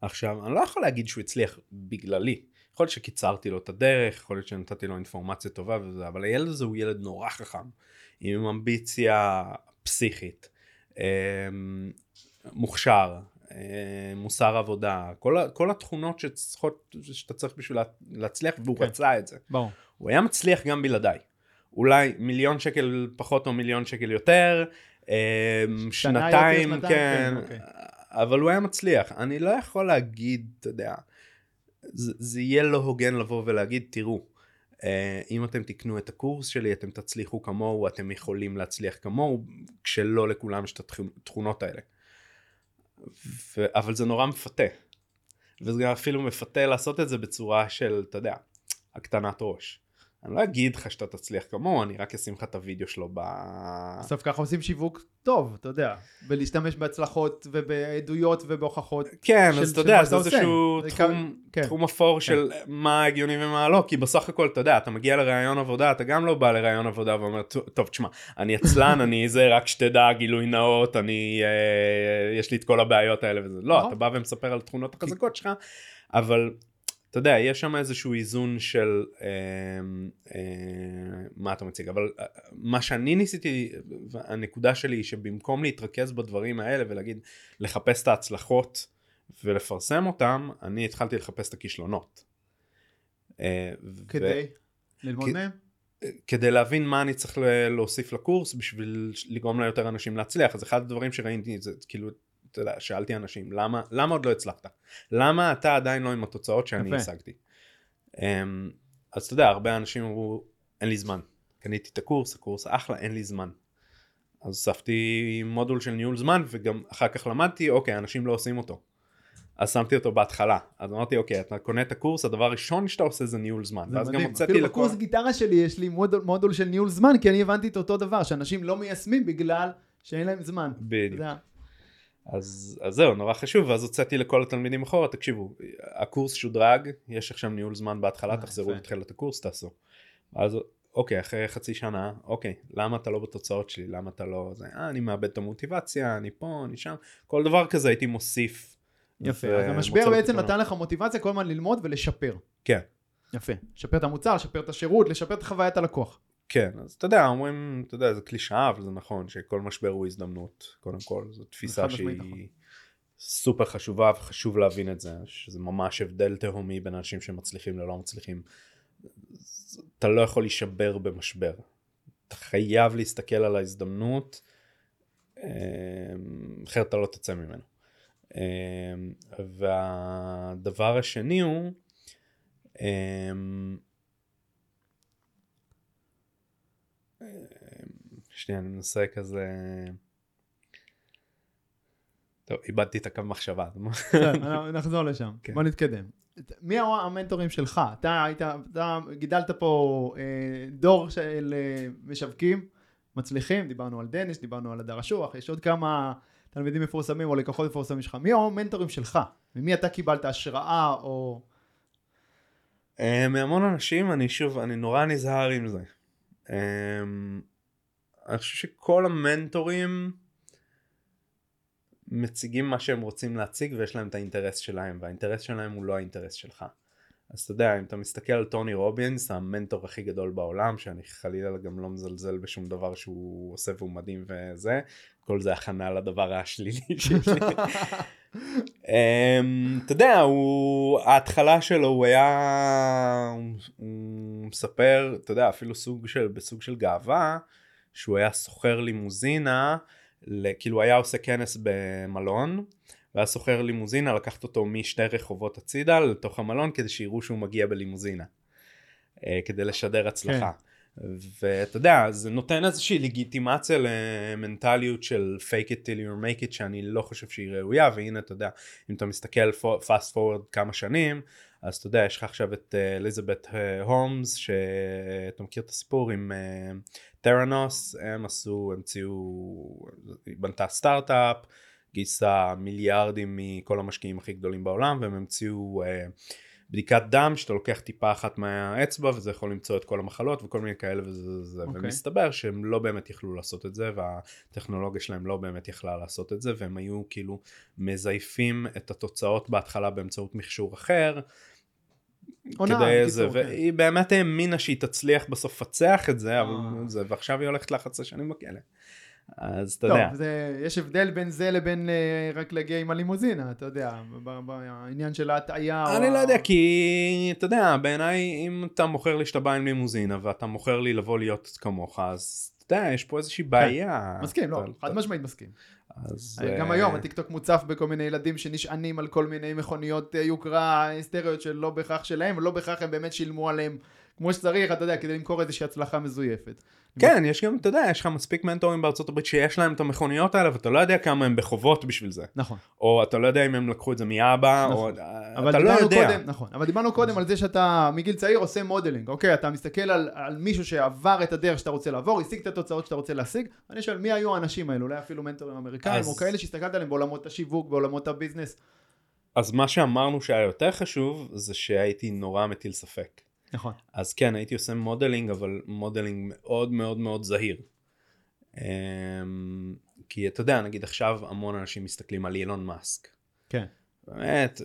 עכשיו, אני לא יכול להגיד שהוא הצליח בגללי. יכול להיות שקיצרתי לו את הדרך, יכול להיות שנתתי לו אינפורמציה טובה וזה, אבל הילד הזה הוא ילד נורא חכם, עם אמביציה פסיכית, אה, מוכשר, אה, מוסר עבודה, כל, כל התכונות שצריכות, שאתה צריך בשביל לה- להצליח, והוא כן. רצה את זה. ברור. הוא היה מצליח גם בלעדיי. אולי מיליון שקל פחות או מיליון שקל יותר, יותר, שנתיים, שנתיים, כן, כן, אוקיי. אבל הוא היה מצליח. אני לא יכול להגיד, אתה יודע, זה, זה יהיה לא הוגן לבוא ולהגיד, תראו, אה, אם אתם תקנו את הקורס שלי, אתם תצליחו כמוהו, אתם יכולים להצליח כמוהו, כשלא לכולם יש את התכונות האלה. ו- אבל זה נורא מפתה. וזה גם אפילו מפתה לעשות את זה בצורה של, אתה יודע, הקטנת ראש. אני לא אגיד לך שאתה תצליח כמוהו, אני רק אשים לך את הוידאו שלו ב... בסוף ככה עושים שיווק טוב, אתה יודע, ולהשתמש בהצלחות ובעדויות ובהוכחות. כן, של- אז אתה יודע, זה. איזשהו תחום, כן. תחום אפור של מה הגיוני ומה לא, כי בסך הכל, אתה יודע, אתה מגיע לראיון עבודה, אתה גם לא בא לראיון עבודה ואומר, "טוב, תשמע, אני עצלן, אני זה, רק שתדע, גילוי נאות, אני, אה, יש לי את כל הבעיות האלה וזה. לא, נכון. אתה בא ומספר על התכונות החזקות שלך, אבל אתה יודע, יש שם איזשהו איזון של אה, אה, מה אתה מציג, אבל אה, מה שאני ניסיתי, הנקודה שלי היא שבמקום להתרכז בדברים האלה ולהגיד, לחפש את ההצלחות ולפרסם אותם, אני התחלתי לחפש את הכישלונות. אה, ו- כדי ללמוד כי- מהם. כדי להבין מה אני צריך להוסיף לקורס בשביל לגרום ליותר אנשים להצליח. אז אחד הדברים שראיתי זה כאילו, אתה יודע, שאלתי אנשים, למה, למה עוד לא הצלחת? למה אתה עדיין לא עם התוצאות שאני יפה. השגתי? אמ, אז אתה יודע, הרבה אנשים אמרו, אין לי זמן. קניתי את הקורס, הקורס אחלה, אין לי זמן. אז הוספתי מודול של ניהול זמן וגם אחר כך למדתי, אוקיי, אנשים לא עושים אותו. אז שמתי אותו בהתחלה. אז אמרתי, אוקיי, אתה קונה את הקורס, הדבר הראשון שאתה עושה זה ניהול זמן. זה ואז גם מדהים. הוצאתי אפילו לכל... בקורס גיטרה שלי יש לי מודול, מודול של ניהול זמן, כי אני הבנתי את אותו דבר, שאנשים לא מיישמים בגלל שאין להם זמן. בדיוק. אז, אז זהו, נורא חשוב, ואז הוצאתי לכל התלמידים אחורה, תקשיבו, הקורס שודרג, יש עכשיו ניהול זמן בהתחלה, אה, תחזרו. לתחילת הקורס, תעשו. אז אוקיי, אחרי חצי שנה, אוקיי, למה אתה לא בתוצאות שלי? למה אתה לא... זה, אה, אני מאבד את המוטיבציה, אני פה, אני שם, כל דבר כזה הייתי מוסיף. יפה. אז המשבר בעצם. נתן לך מוטיבציה כל הזמן ללמוד ולשפר. כן, יפה. לשפר את המוצר, לשפר את השירות, לשפר את חוויית הלקוח. כן, אז אתה יודע, אומרים, אתה יודע, זה קלישאה, אבל זה נכון, שכל משבר הוא הזדמנות, קודם כל, זו תפיסה שהיא נכון. סופר חשובה וחשוב להבין את זה, שזה ממש הבדל תהומי בין אנשים שמצליחים ללא מצליחים. אתה לא יכול להישבר במשבר, אתה חייב להסתכל על ההזדמנות, אה, אחרת אתה לא תצא ממנו. אה, והדבר השני הוא, אה, שנייה, אני מנסה כזה... טוב, איבדתי את הקו מחשבה. נחזור לשם. כן. בוא נתקדם. מי המנטורים שלך? אתה היית, אתה גידלת פה אה, דור של אה, משווקים מצליחים, דיברנו על דניש, דיברנו על הדר אשוח, יש עוד כמה תלמידים מפורסמים או לקוחות מפורסמים שלך, מי המנטורים שלך? ממי אתה קיבלת השראה או... אה, מהמון אנשים, אני שוב, אני נורא נזהר עם זה. אה, אני חושב שכל המנטורים מציגים מה שהם רוצים להציג ויש להם את האינטרס שלהם, והאינטרס שלהם הוא לא האינטרס שלך. אז אתה יודע, אם אתה מסתכל על טוני רובינס, המנטור הכי גדול בעולם, שאני חלילה גם לא מזלזל בשום דבר שהוא עושה והוא מדהים וזה, כל זה הכנה לדבר השלילי שיש לי. אמ, אתה יודע, ההתחלה שלו הוא היה, הוא מספר, אתה יודע, אפילו סוג של, בסוג של גאווה, שהוא היה סוחר לימוזינה, כאילו היה עושה כנס במלון. והיה שוכר לימוזינה לקחת אותו משתי רחובות הצידה לתוך המלון כדי שיראו שהוא מגיע בלימוזינה. אה, כדי לשדר הצלחה. כן. ואתה יודע זה נותן איזושהי לגיטימציה למנטליות של fake it till you make it שאני לא חושב שהיא ראויה והנה אתה יודע אם אתה מסתכל fast forward כמה שנים אז אתה יודע יש לך עכשיו את אה, אליזבת אה, הומס שאתה מכיר את הסיפור עם טראנוס הם עשו המציאו היא בנתה סטארט-אפ גייסה מיליארדים מכל המשקיעים הכי גדולים בעולם והם המציאו אה, בדיקת דם שאתה לוקח טיפה אחת מהאצבע וזה יכול למצוא את כל המחלות וכל מיני כאלה וזה okay. אוקיי. ומסתבר שהם לא באמת יכלו לעשות את זה והטכנולוגיה שלהם לא באמת יכלה לעשות את זה והם היו כאילו מזייפים את התוצאות בהתחלה באמצעות מכשור אחר. עונה, כדי זה, כן. והיא באמת האמינה שהיא תצליח בסוף לפצח את זה, אבל אה. זה, ועכשיו היא הולכת לחצי שנים בכלא. אז אתה יודע. זה, יש הבדל בין זה לבין uh, רק להגיע עם הלימוזינה, אתה יודע, בעניין של ההטעיה. אני או... לא יודע, כי אתה יודע, בעיניי אם אתה מוכר לי שאתה בא עם לימוזינה ואתה מוכר לי לבוא להיות כמוך, אז אתה יודע, יש פה איזושהי כן. בעיה. מסכים, לא, חד משמעית מסכים. אז... אה, גם היום הטיקטוק מוצף בכל מיני ילדים שנשענים על כל מיני מכוניות אה, יוקרה היסטריות שלא בהכרח שלהם, ולא בהכרח הם באמת שילמו עליהם כמו שצריך, אתה יודע, כדי למכור איזושהי הצלחה מזויפת. כן, יש גם, אתה יודע, יש לך מספיק מנטורים בארצות הברית שיש להם את המכוניות האלה, ואתה לא יודע כמה הם בחובות בשביל זה. נכון. או אתה לא יודע אם הם לקחו את זה מאבא, נכון. או אתה לא יודע. קודם, נכון, אבל דיברנו קודם על זה שאתה מגיל צעיר עושה modeling, אוקיי? אתה מסתכל על, על מישהו שעבר את הדרך שאתה רוצה לעבור, השיג את התוצאות שאתה רוצה להשיג, אני שואל, מי היו האנשים האלו? אולי אפילו מנטורים אמריקאים, אז... או כאלה שהסתכלת עליהם בעולמות השיווק, בעולמות הביזנס. אז מה שאמרנו שהיה יותר חשוב, זה שהייתי נורא מטיל ספק. נכון. אז כן, הייתי עושה modeling, אבל modeling מאוד מאוד מאוד זהיר. אמ, כי אתה יודע, נגיד עכשיו המון אנשים מסתכלים על אילון מאסק. כן. באמת,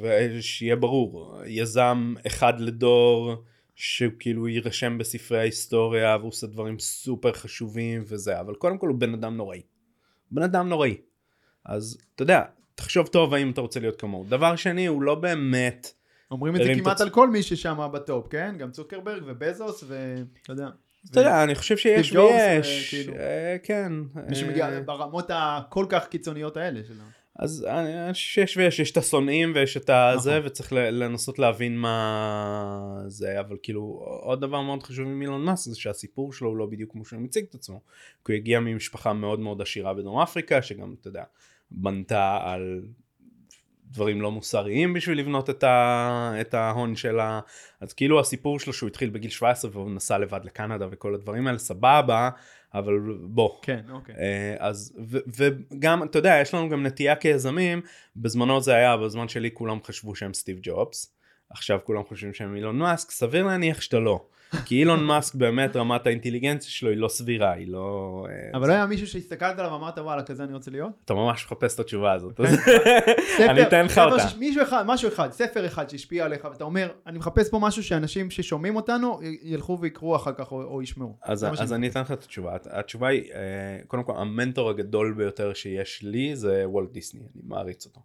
ושיהיה ברור, יזם אחד לדור, שהוא כאילו יירשם בספרי ההיסטוריה והוא עושה דברים סופר חשובים וזה, אבל קודם כל הוא בן אדם נוראי. בן אדם נוראי. אז אתה יודע, תחשוב טוב האם אתה רוצה להיות כמוהו. דבר שני, הוא לא באמת... אומרים את זה כמעט. על כל מי ששם בטופ, כן? גם צוקרברג ובזוס ואתה יודע. אתה יודע, אני חושב שיש ויש, אה, כן. מי שמגיע אה, ברמות הכל כך קיצוניות האלה שלנו. אז אני חושב שיש ויש, יש את השונאים ויש את הזה, נכון. וצריך לנסות להבין מה זה, אבל כאילו עוד דבר מאוד חשוב עם אילון מאסק זה שהסיפור שלו הוא לא בדיוק כמו שהוא מציג את עצמו, כי הוא הגיע ממשפחה מאוד מאוד עשירה בדרום אפריקה, שגם, אתה יודע, בנתה על דברים לא מוסריים בשביל לבנות את, ה, את ההון שלה. אז כאילו הסיפור שלו שהוא התחיל בגיל 17 והוא נסע לבד לקנדה וכל הדברים האלה סבבה, אבל בוא. כן, אוקיי. אה, אז, ו, וגם, אתה יודע, יש לנו גם נטייה כיזמים, בזמנו זה היה, בזמן שלי כולם חשבו שהם סטיב ג'ובס, עכשיו כולם חושבים שהם אילון מאסק, סביר להניח שאתה לא. כי אילון מאסק באמת רמת האינטליגנציה שלו היא לא סבירה, היא לא... אה, אבל לא היה מישהו שהסתכלת עליו ואמרת וואלה כזה אני רוצה להיות? אתה ממש מחפש את התשובה הזאת, אני אתן לך אותה. מישהו אחד, משהו אחד, ספר אחד שהשפיע עליך ואתה אומר אני מחפש פה משהו שאנשים ששומעים אותנו ילכו ויקראו אחר כך או ישמעו. אז אני אתן לך את התשובה, התשובה היא אה, קודם כל המנטור הגדול ביותר שיש לי זה וולט דיסני, אני מעריץ אותו.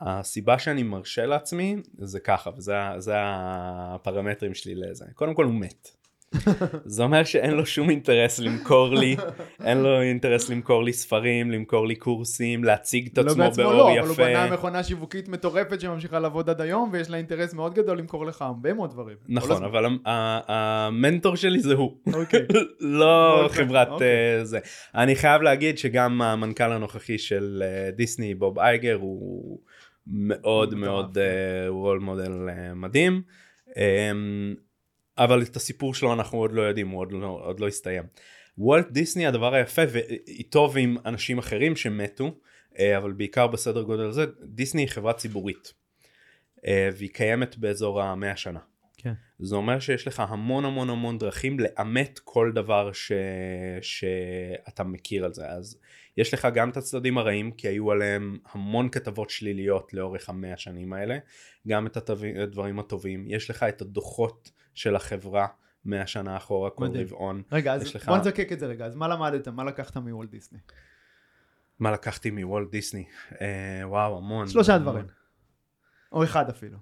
הסיבה שאני מרשה לעצמי זה ככה וזה הפרמטרים שלי לזה קודם כל הוא מת. זה אומר שאין לו שום אינטרס למכור לי, אין לו אינטרס למכור לי ספרים, למכור לי קורסים, להציג את לא עצמו באור לא, יפה. אבל הוא בנה מכונה שיווקית מטורפת שממשיכה לעבוד עד היום, ויש לה אינטרס מאוד גדול למכור לך הרבה מאוד דברים. נכון, אבל המנטור שלי זה הוא. אוקיי. לא אוקיי, חברת אוקיי. אה, זה. אני חייב להגיד שגם המנכ"ל הנוכחי של אה, דיסני, בוב אייגר, הוא... מאוד מאוד רול מודל uh, מדהים. Um, אבל את הסיפור שלו אנחנו עוד לא יודעים, הוא עוד לא, עוד לא הסתיים. וולט דיסני הדבר היפה ואיתו ועם אנשים אחרים שמתו אה, אבל בעיקר בסדר גודל הזה דיסני היא חברה ציבורית אה, והיא קיימת באזור המאה שנה. כן. זה אומר שיש לך המון המון המון דרכים לאמת כל דבר ש... שאתה מכיר על זה אז יש לך גם את הצדדים הרעים כי היו עליהם המון כתבות שליליות לאורך המאה שנים האלה גם את הדברים הטובים יש לך את הדוחות של החברה מהשנה אחורה כל. רבעון. רגע, אז לך- בוא נזקק את זה רגע. אז מה למדת? מה לקחת מוולט דיסני? מה לקחתי מוולט דיסני? אה, וואו המון. שלושה המון. דברים. או אחד אפילו.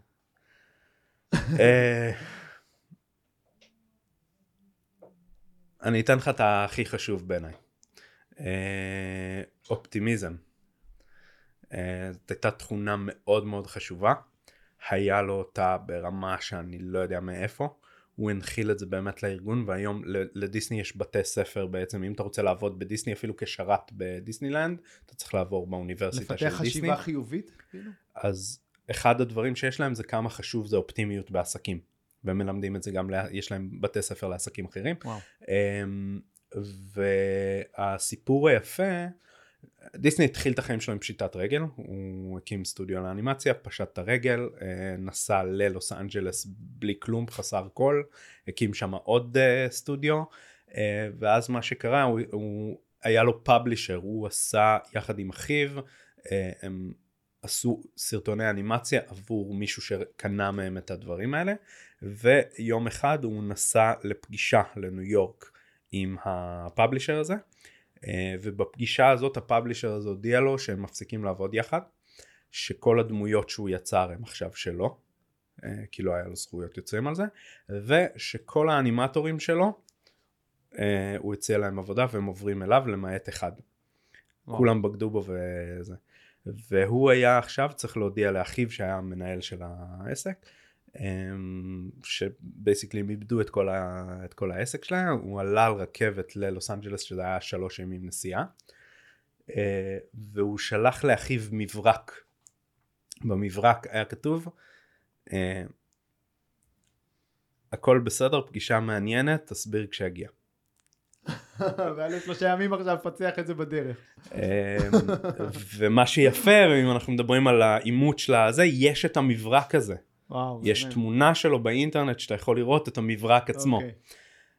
אה, אני אתן לך את הכי חשוב בעיניי. אה, אופטימיזם. אה, זאת הייתה תכונה מאוד מאוד חשובה. היה לו אותה ברמה שאני לא יודע מאיפה. הוא הנחיל את זה באמת לארגון והיום לדיסני יש בתי ספר בעצם אם אתה רוצה לעבוד בדיסני אפילו כשרת בדיסנילנד אתה צריך לעבור באוניברסיטה של לפתח דיסני. חשיבה חיובית? כאילו? אז אחד הדברים שיש להם זה כמה חשוב זה אופטימיות בעסקים. והם מלמדים את זה גם, לה- יש להם בתי ספר לעסקים אחרים. וואו. והסיפור היפה, דיסני התחיל את החיים שלו עם פשיטת רגל, הוא הקים סטודיו לאנימציה, פשט את הרגל, אה, נסע ללוס אנג'לס בלי כלום, חסר כל, הקים שם עוד אה, סטודיו, אה, ואז מה שקרה, הוא, הוא היה לו פאבלישר, הוא עשה יחד עם אחיו, הם עשו סרטוני אנימציה עבור מישהו שקנה מהם את הדברים האלה, ויום אחד הוא נסע לפגישה לניו יורק עם הפאבלישר הזה, אה, ובפגישה הזאת הפאבלישר הזה הודיע לו שהם מפסיקים לעבוד יחד, שכל הדמויות שהוא יצר הם עכשיו שלו, אה, כי לא היה לו זכויות יוצרים על זה, ושכל האנימטורים שלו, אה, הוא הציע להם עבודה והם עוברים אליו למעט אחד. וואו. כולם בגדו בו וזה. והוא היה עכשיו צריך להודיע לאחיו שהיה המנהל של העסק, שבייסיקלי הם איבדו את כל, ה, את כל העסק שלהם, הוא עלה על רכבת ללוס אנג'לס שזה היה שלוש ימים נסיעה, אה, והוא שלח לאחיו מברק. במברק היה כתוב, אה, הכל בסדר, פגישה מעניינת, תסביר כשיגיע. והיה לי שלושה ימים עכשיו לפצח את זה בדרך. אמ, ומה שיפה, אם אנחנו מדברים על האימות של הזה, יש את המברק הזה. וואו. יש באמת. תמונה שלו באינטרנט שאתה יכול לראות את המברק עצמו. אוקיי.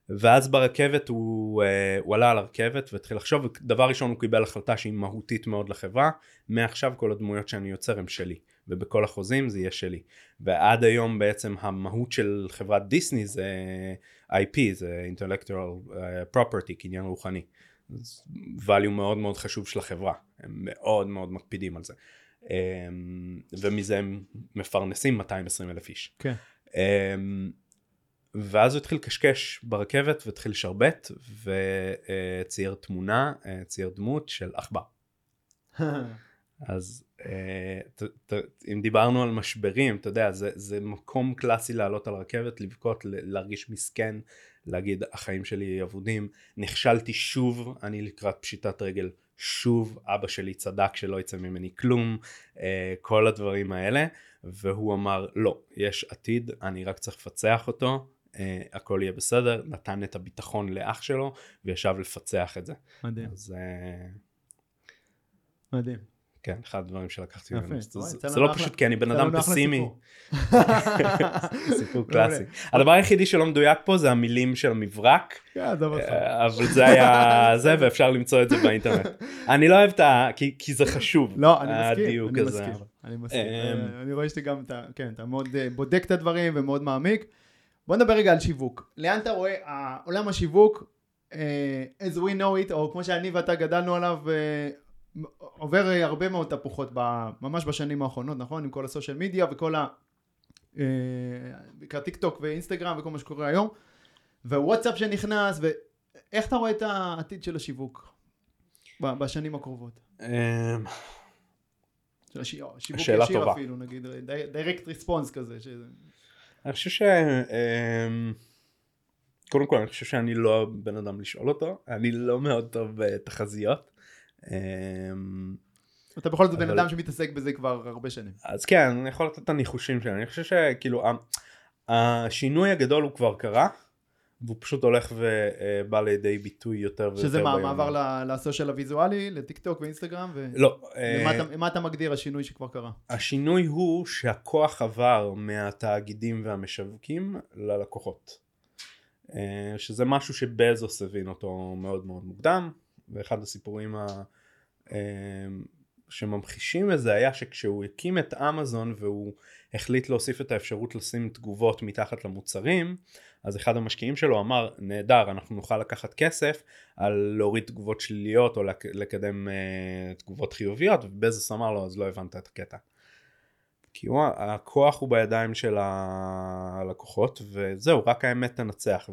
ואז ברכבת הוא, אה, הוא עלה על הרכבת והתחיל לחשוב, ודבר ראשון הוא קיבל החלטה שהיא מהותית מאוד לחברה, מעכשיו כל הדמויות שאני יוצר הם שלי, ובכל החוזים זה יהיה שלי. ועד היום בעצם המהות של חברת דיסני זה IP, זה intellectual אה, property, קניין רוחני. זה value מאוד מאוד חשוב של החברה, הם מאוד מאוד מקפידים על זה. אמ, ומזה הם מפרנסים 220 אלף איש. כן. אמ, ואז הוא התחיל לקשקש ברכבת והתחיל לשרבט וצייר תמונה, אה, צייר דמות של עכבר. אז אה, אם דיברנו על משברים, אתה יודע, זה, זה מקום קלאסי לעלות על רכבת, לבכות, להרגיש מסכן, להגיד החיים שלי אבודים, נכשלתי שוב, אני לקראת פשיטת רגל שוב, אבא שלי צדק שלא יצא ממני כלום, אה, כל הדברים האלה, והוא אמר לא, יש עתיד, אני רק צריך לפצח אותו, אה, הכל יהיה בסדר, נתן את הביטחון לאח שלו וישב לפצח את זה. מדהים, אז אה, מדהים. כן, אחד הדברים שלקחתי. ממנו. זה- לא פשוט כי אני בן אדם פסימי, סיפור. קלאסי. הדבר היחידי שלא מדויק פה זה המילים של המברק, כן. אה, אבל זה היה זה ואפשר למצוא את זה באינטרנט. אני לא אוהב את ה... כי- זה חשוב. לא, אני מסכים, הדיוק אני הזה. מסכים, אני מסכים. אמ, אני רואה שאתה גם, כן, אתה מאוד אה, בודק את הדברים ומאוד מעמיק. בוא נדבר רגע על שיווק. לאן אתה רואה, עולם השיווק, אה, as we know it, או כמו שאני ואתה גדלנו עליו, עובר אה, הרבה מאוד תפוחות ב- ממש בשנים האחרונות, נכון? עם כל הסושיאל מדיה וכל ה... אה, בעיקר טיק טוק ואינסטגרם וכל מה שקורה היום, ווואטסאפ שנכנס, ואיך אתה רואה את העתיד של השיווק בשנים הקרובות? אמ, של הש- שיווק שאלה ישיר. אפילו, נגיד, direct response כזה. אני חושב ש... אמ, קודם כל אני חושב שאני לא בן אדם לשאול אותו, אני לא מאוד טוב בתחזיות. אמ, אתה בכל זאת בן אדם שמתעסק בזה כבר הרבה שנים. אז כן, אני יכול לתת את הניחושים שלי, אני חושב שכאילו השינוי הגדול הוא כבר קרה, והוא פשוט הולך ובא לידי ביטוי יותר ויותר שזה מה, ביום. מעבר ל- ל social הוויזואלי, לטיק טוק ואינסטגרם? ו- לא, ומה אה, אתה- מה אתה מגדיר השינוי שכבר קרה? השינוי הוא שהכוח עבר מהתאגידים והמשווקים ללקוחות. אה, שזה משהו שבזוס הבין אותו מאוד מאוד מוקדם, ואחד הסיפורים ה... אה, שממחישים את זה היה שכשהוא הקים את אמזון והוא החליט להוסיף את האפשרות לשים תגובות מתחת למוצרים, אז אחד המשקיעים שלו אמר נהדר אנחנו נוכל לקחת כסף על להוריד תגובות שליליות או לק- לקדם uh, תגובות חיוביות ובזוס אמר לו אז לא הבנת את הקטע. כי הוא, הכוח הוא בידיים של הלקוחות וזהו רק האמת תנצח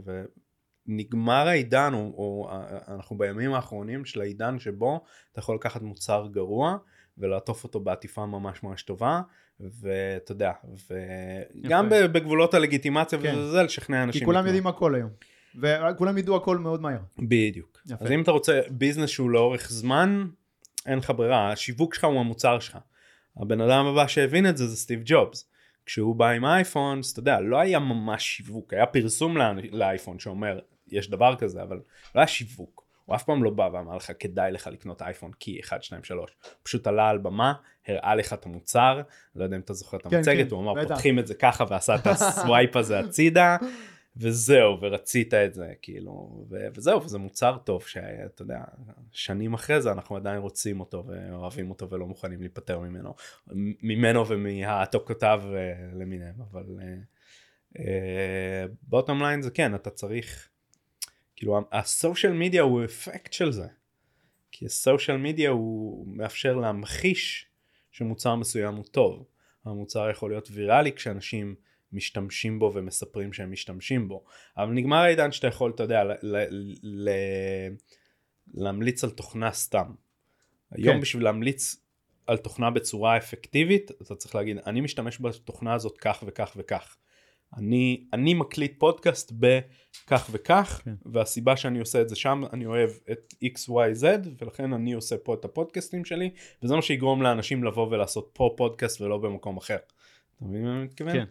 ונגמר העידן או, או אנחנו בימים האחרונים של העידן שבו אתה יכול לקחת מוצר גרוע ולעטוף אותו בעטיפה ממש ממש טובה ואתה יודע וגם יפה. בגבולות הלגיטימציה כן. וזה לשכנע אנשים. כי כולם. יודעים הכל היום. וכולם ידעו הכל מאוד מהר. בדיוק. יפה. אז אם אתה רוצה ביזנס שהוא לאורך זמן, אין לך ברירה, השיווק שלך הוא המוצר שלך. הבן אדם הבא שהבין את זה זה סטיב ג'ובס. כשהוא בא עם אייפון, אז אתה יודע, לא היה ממש שיווק, היה פרסום לא- לאייפון שאומר, יש דבר כזה, אבל לא היה שיווק. הוא אף פעם לא בא ואמר לך, כדאי לך לקנות אייפון כי 1, 2, 3. הוא פשוט עלה על במה, הראה לך את המוצר, לא יודע אם אתה זוכר את כן, המצגת, כן, הוא אמר, בטח. פותחים את זה ככה ועשה את ה swipe הזה הצידה. וזהו, ורצית את זה, כאילו, ו- וזהו, וזה מוצר טוב, שאתה יודע, שנים אחרי זה אנחנו עדיין רוצים אותו ואוהבים אותו ולא מוכנים להיפטר ממנו, ממנו ומהעתוקותיו אה, למיניהם, אבל בוטום ליין זה כן, אתה צריך, כאילו, הסושיאל מדיה הוא אפקט של זה, כי הסושיאל מדיה הוא מאפשר להמחיש שמוצר מסוים הוא טוב, המוצר יכול להיות ויראלי כשאנשים משתמשים בו ומספרים שהם משתמשים בו אבל נגמר העידן שאתה יכול אתה יודע ל- ל- ל- להמליץ על תוכנה סתם. היום כן. בשביל להמליץ על תוכנה בצורה אפקטיבית אתה צריך להגיד אני משתמש בתוכנה הזאת כך וכך וכך. אני אני מקליט פודקאסט בכך וכך כן. והסיבה שאני עושה את זה שם אני אוהב את xyz ולכן אני עושה פה את הפודקאסטים שלי וזה מה שיגרום לאנשים לבוא ולעשות פה פודקאסט ולא במקום אחר. אתה מבין מה אני מתכוון? כן.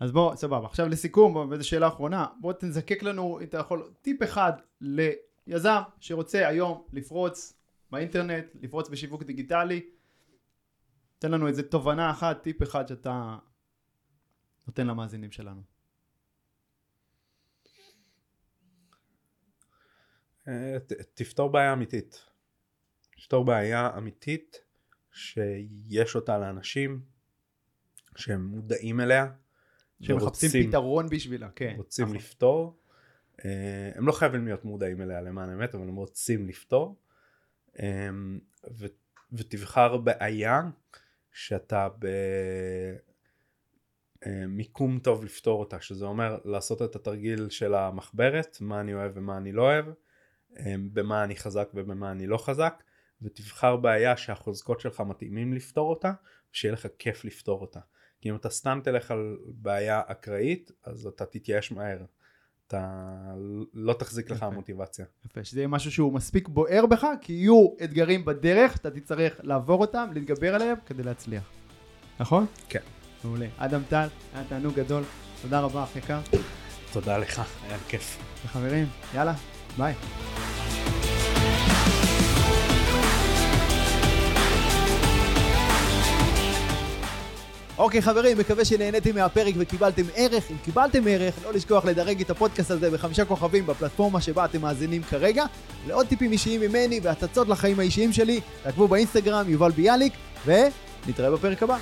אז בוא, סבבה. עכשיו לסיכום, וזו שאלה אחרונה, בוא תזקק לנו, אם אתה יכול, טיפ אחד ליזם שרוצה היום לפרוץ באינטרנט, לפרוץ בשיווק דיגיטלי. תן לנו איזה תובנה אחת, טיפ אחד שאתה נותן למאזינים שלנו. אה, תפתור בעיה אמיתית. תפתור בעיה אמיתית שיש אותה לאנשים שהם מודעים אליה שמחפשים פתרון בשבילה, כן. רוצים נכון. לפתור. אה, הם לא חייבים להיות מודעים אליה למען האמת אבל הם רוצים לפתור. אה, ו- ותבחר בעיה שאתה במיקום טוב לפתור אותה שזה אומר לעשות את התרגיל של המחברת מה אני אוהב ומה אני לא אוהב אה, במה אני חזק ובמה אני לא חזק ותבחר בעיה שהחוזקות שלך מתאימים לפתור אותה ושיהיה לך כיף לפתור אותה. כי אם אתה סתם תלך על בעיה אקראית אז אתה תתייאש מהר. אתה לא תחזיק לך. המוטיבציה. יפה, שזה יהיה משהו שהוא מספיק בוער בך, כי יהיו אתגרים בדרך, אתה תצטרך לעבור אותם, להתגבר עליהם, כדי להצליח. נכון? כן. מעולה. אדם טל, היה תענוג גדול. תודה רבה, אח יקר. תודה לך, היה כיף. וחברים, יאללה, ביי. אוקיי חברים, מקווה שנהניתם מהפרק וקיבלתם ערך. אם קיבלתם ערך, לא לשכוח לדרג את הפודקאסט הזה בחמישה כוכבים בפלטפורמה שבה אתם מאזינים כרגע. לעוד טיפים אישיים ממני והצצות לחיים האישיים שלי, תעקבו באינסטגרם, יובל ביאליק, ונתראה בפרק הבא.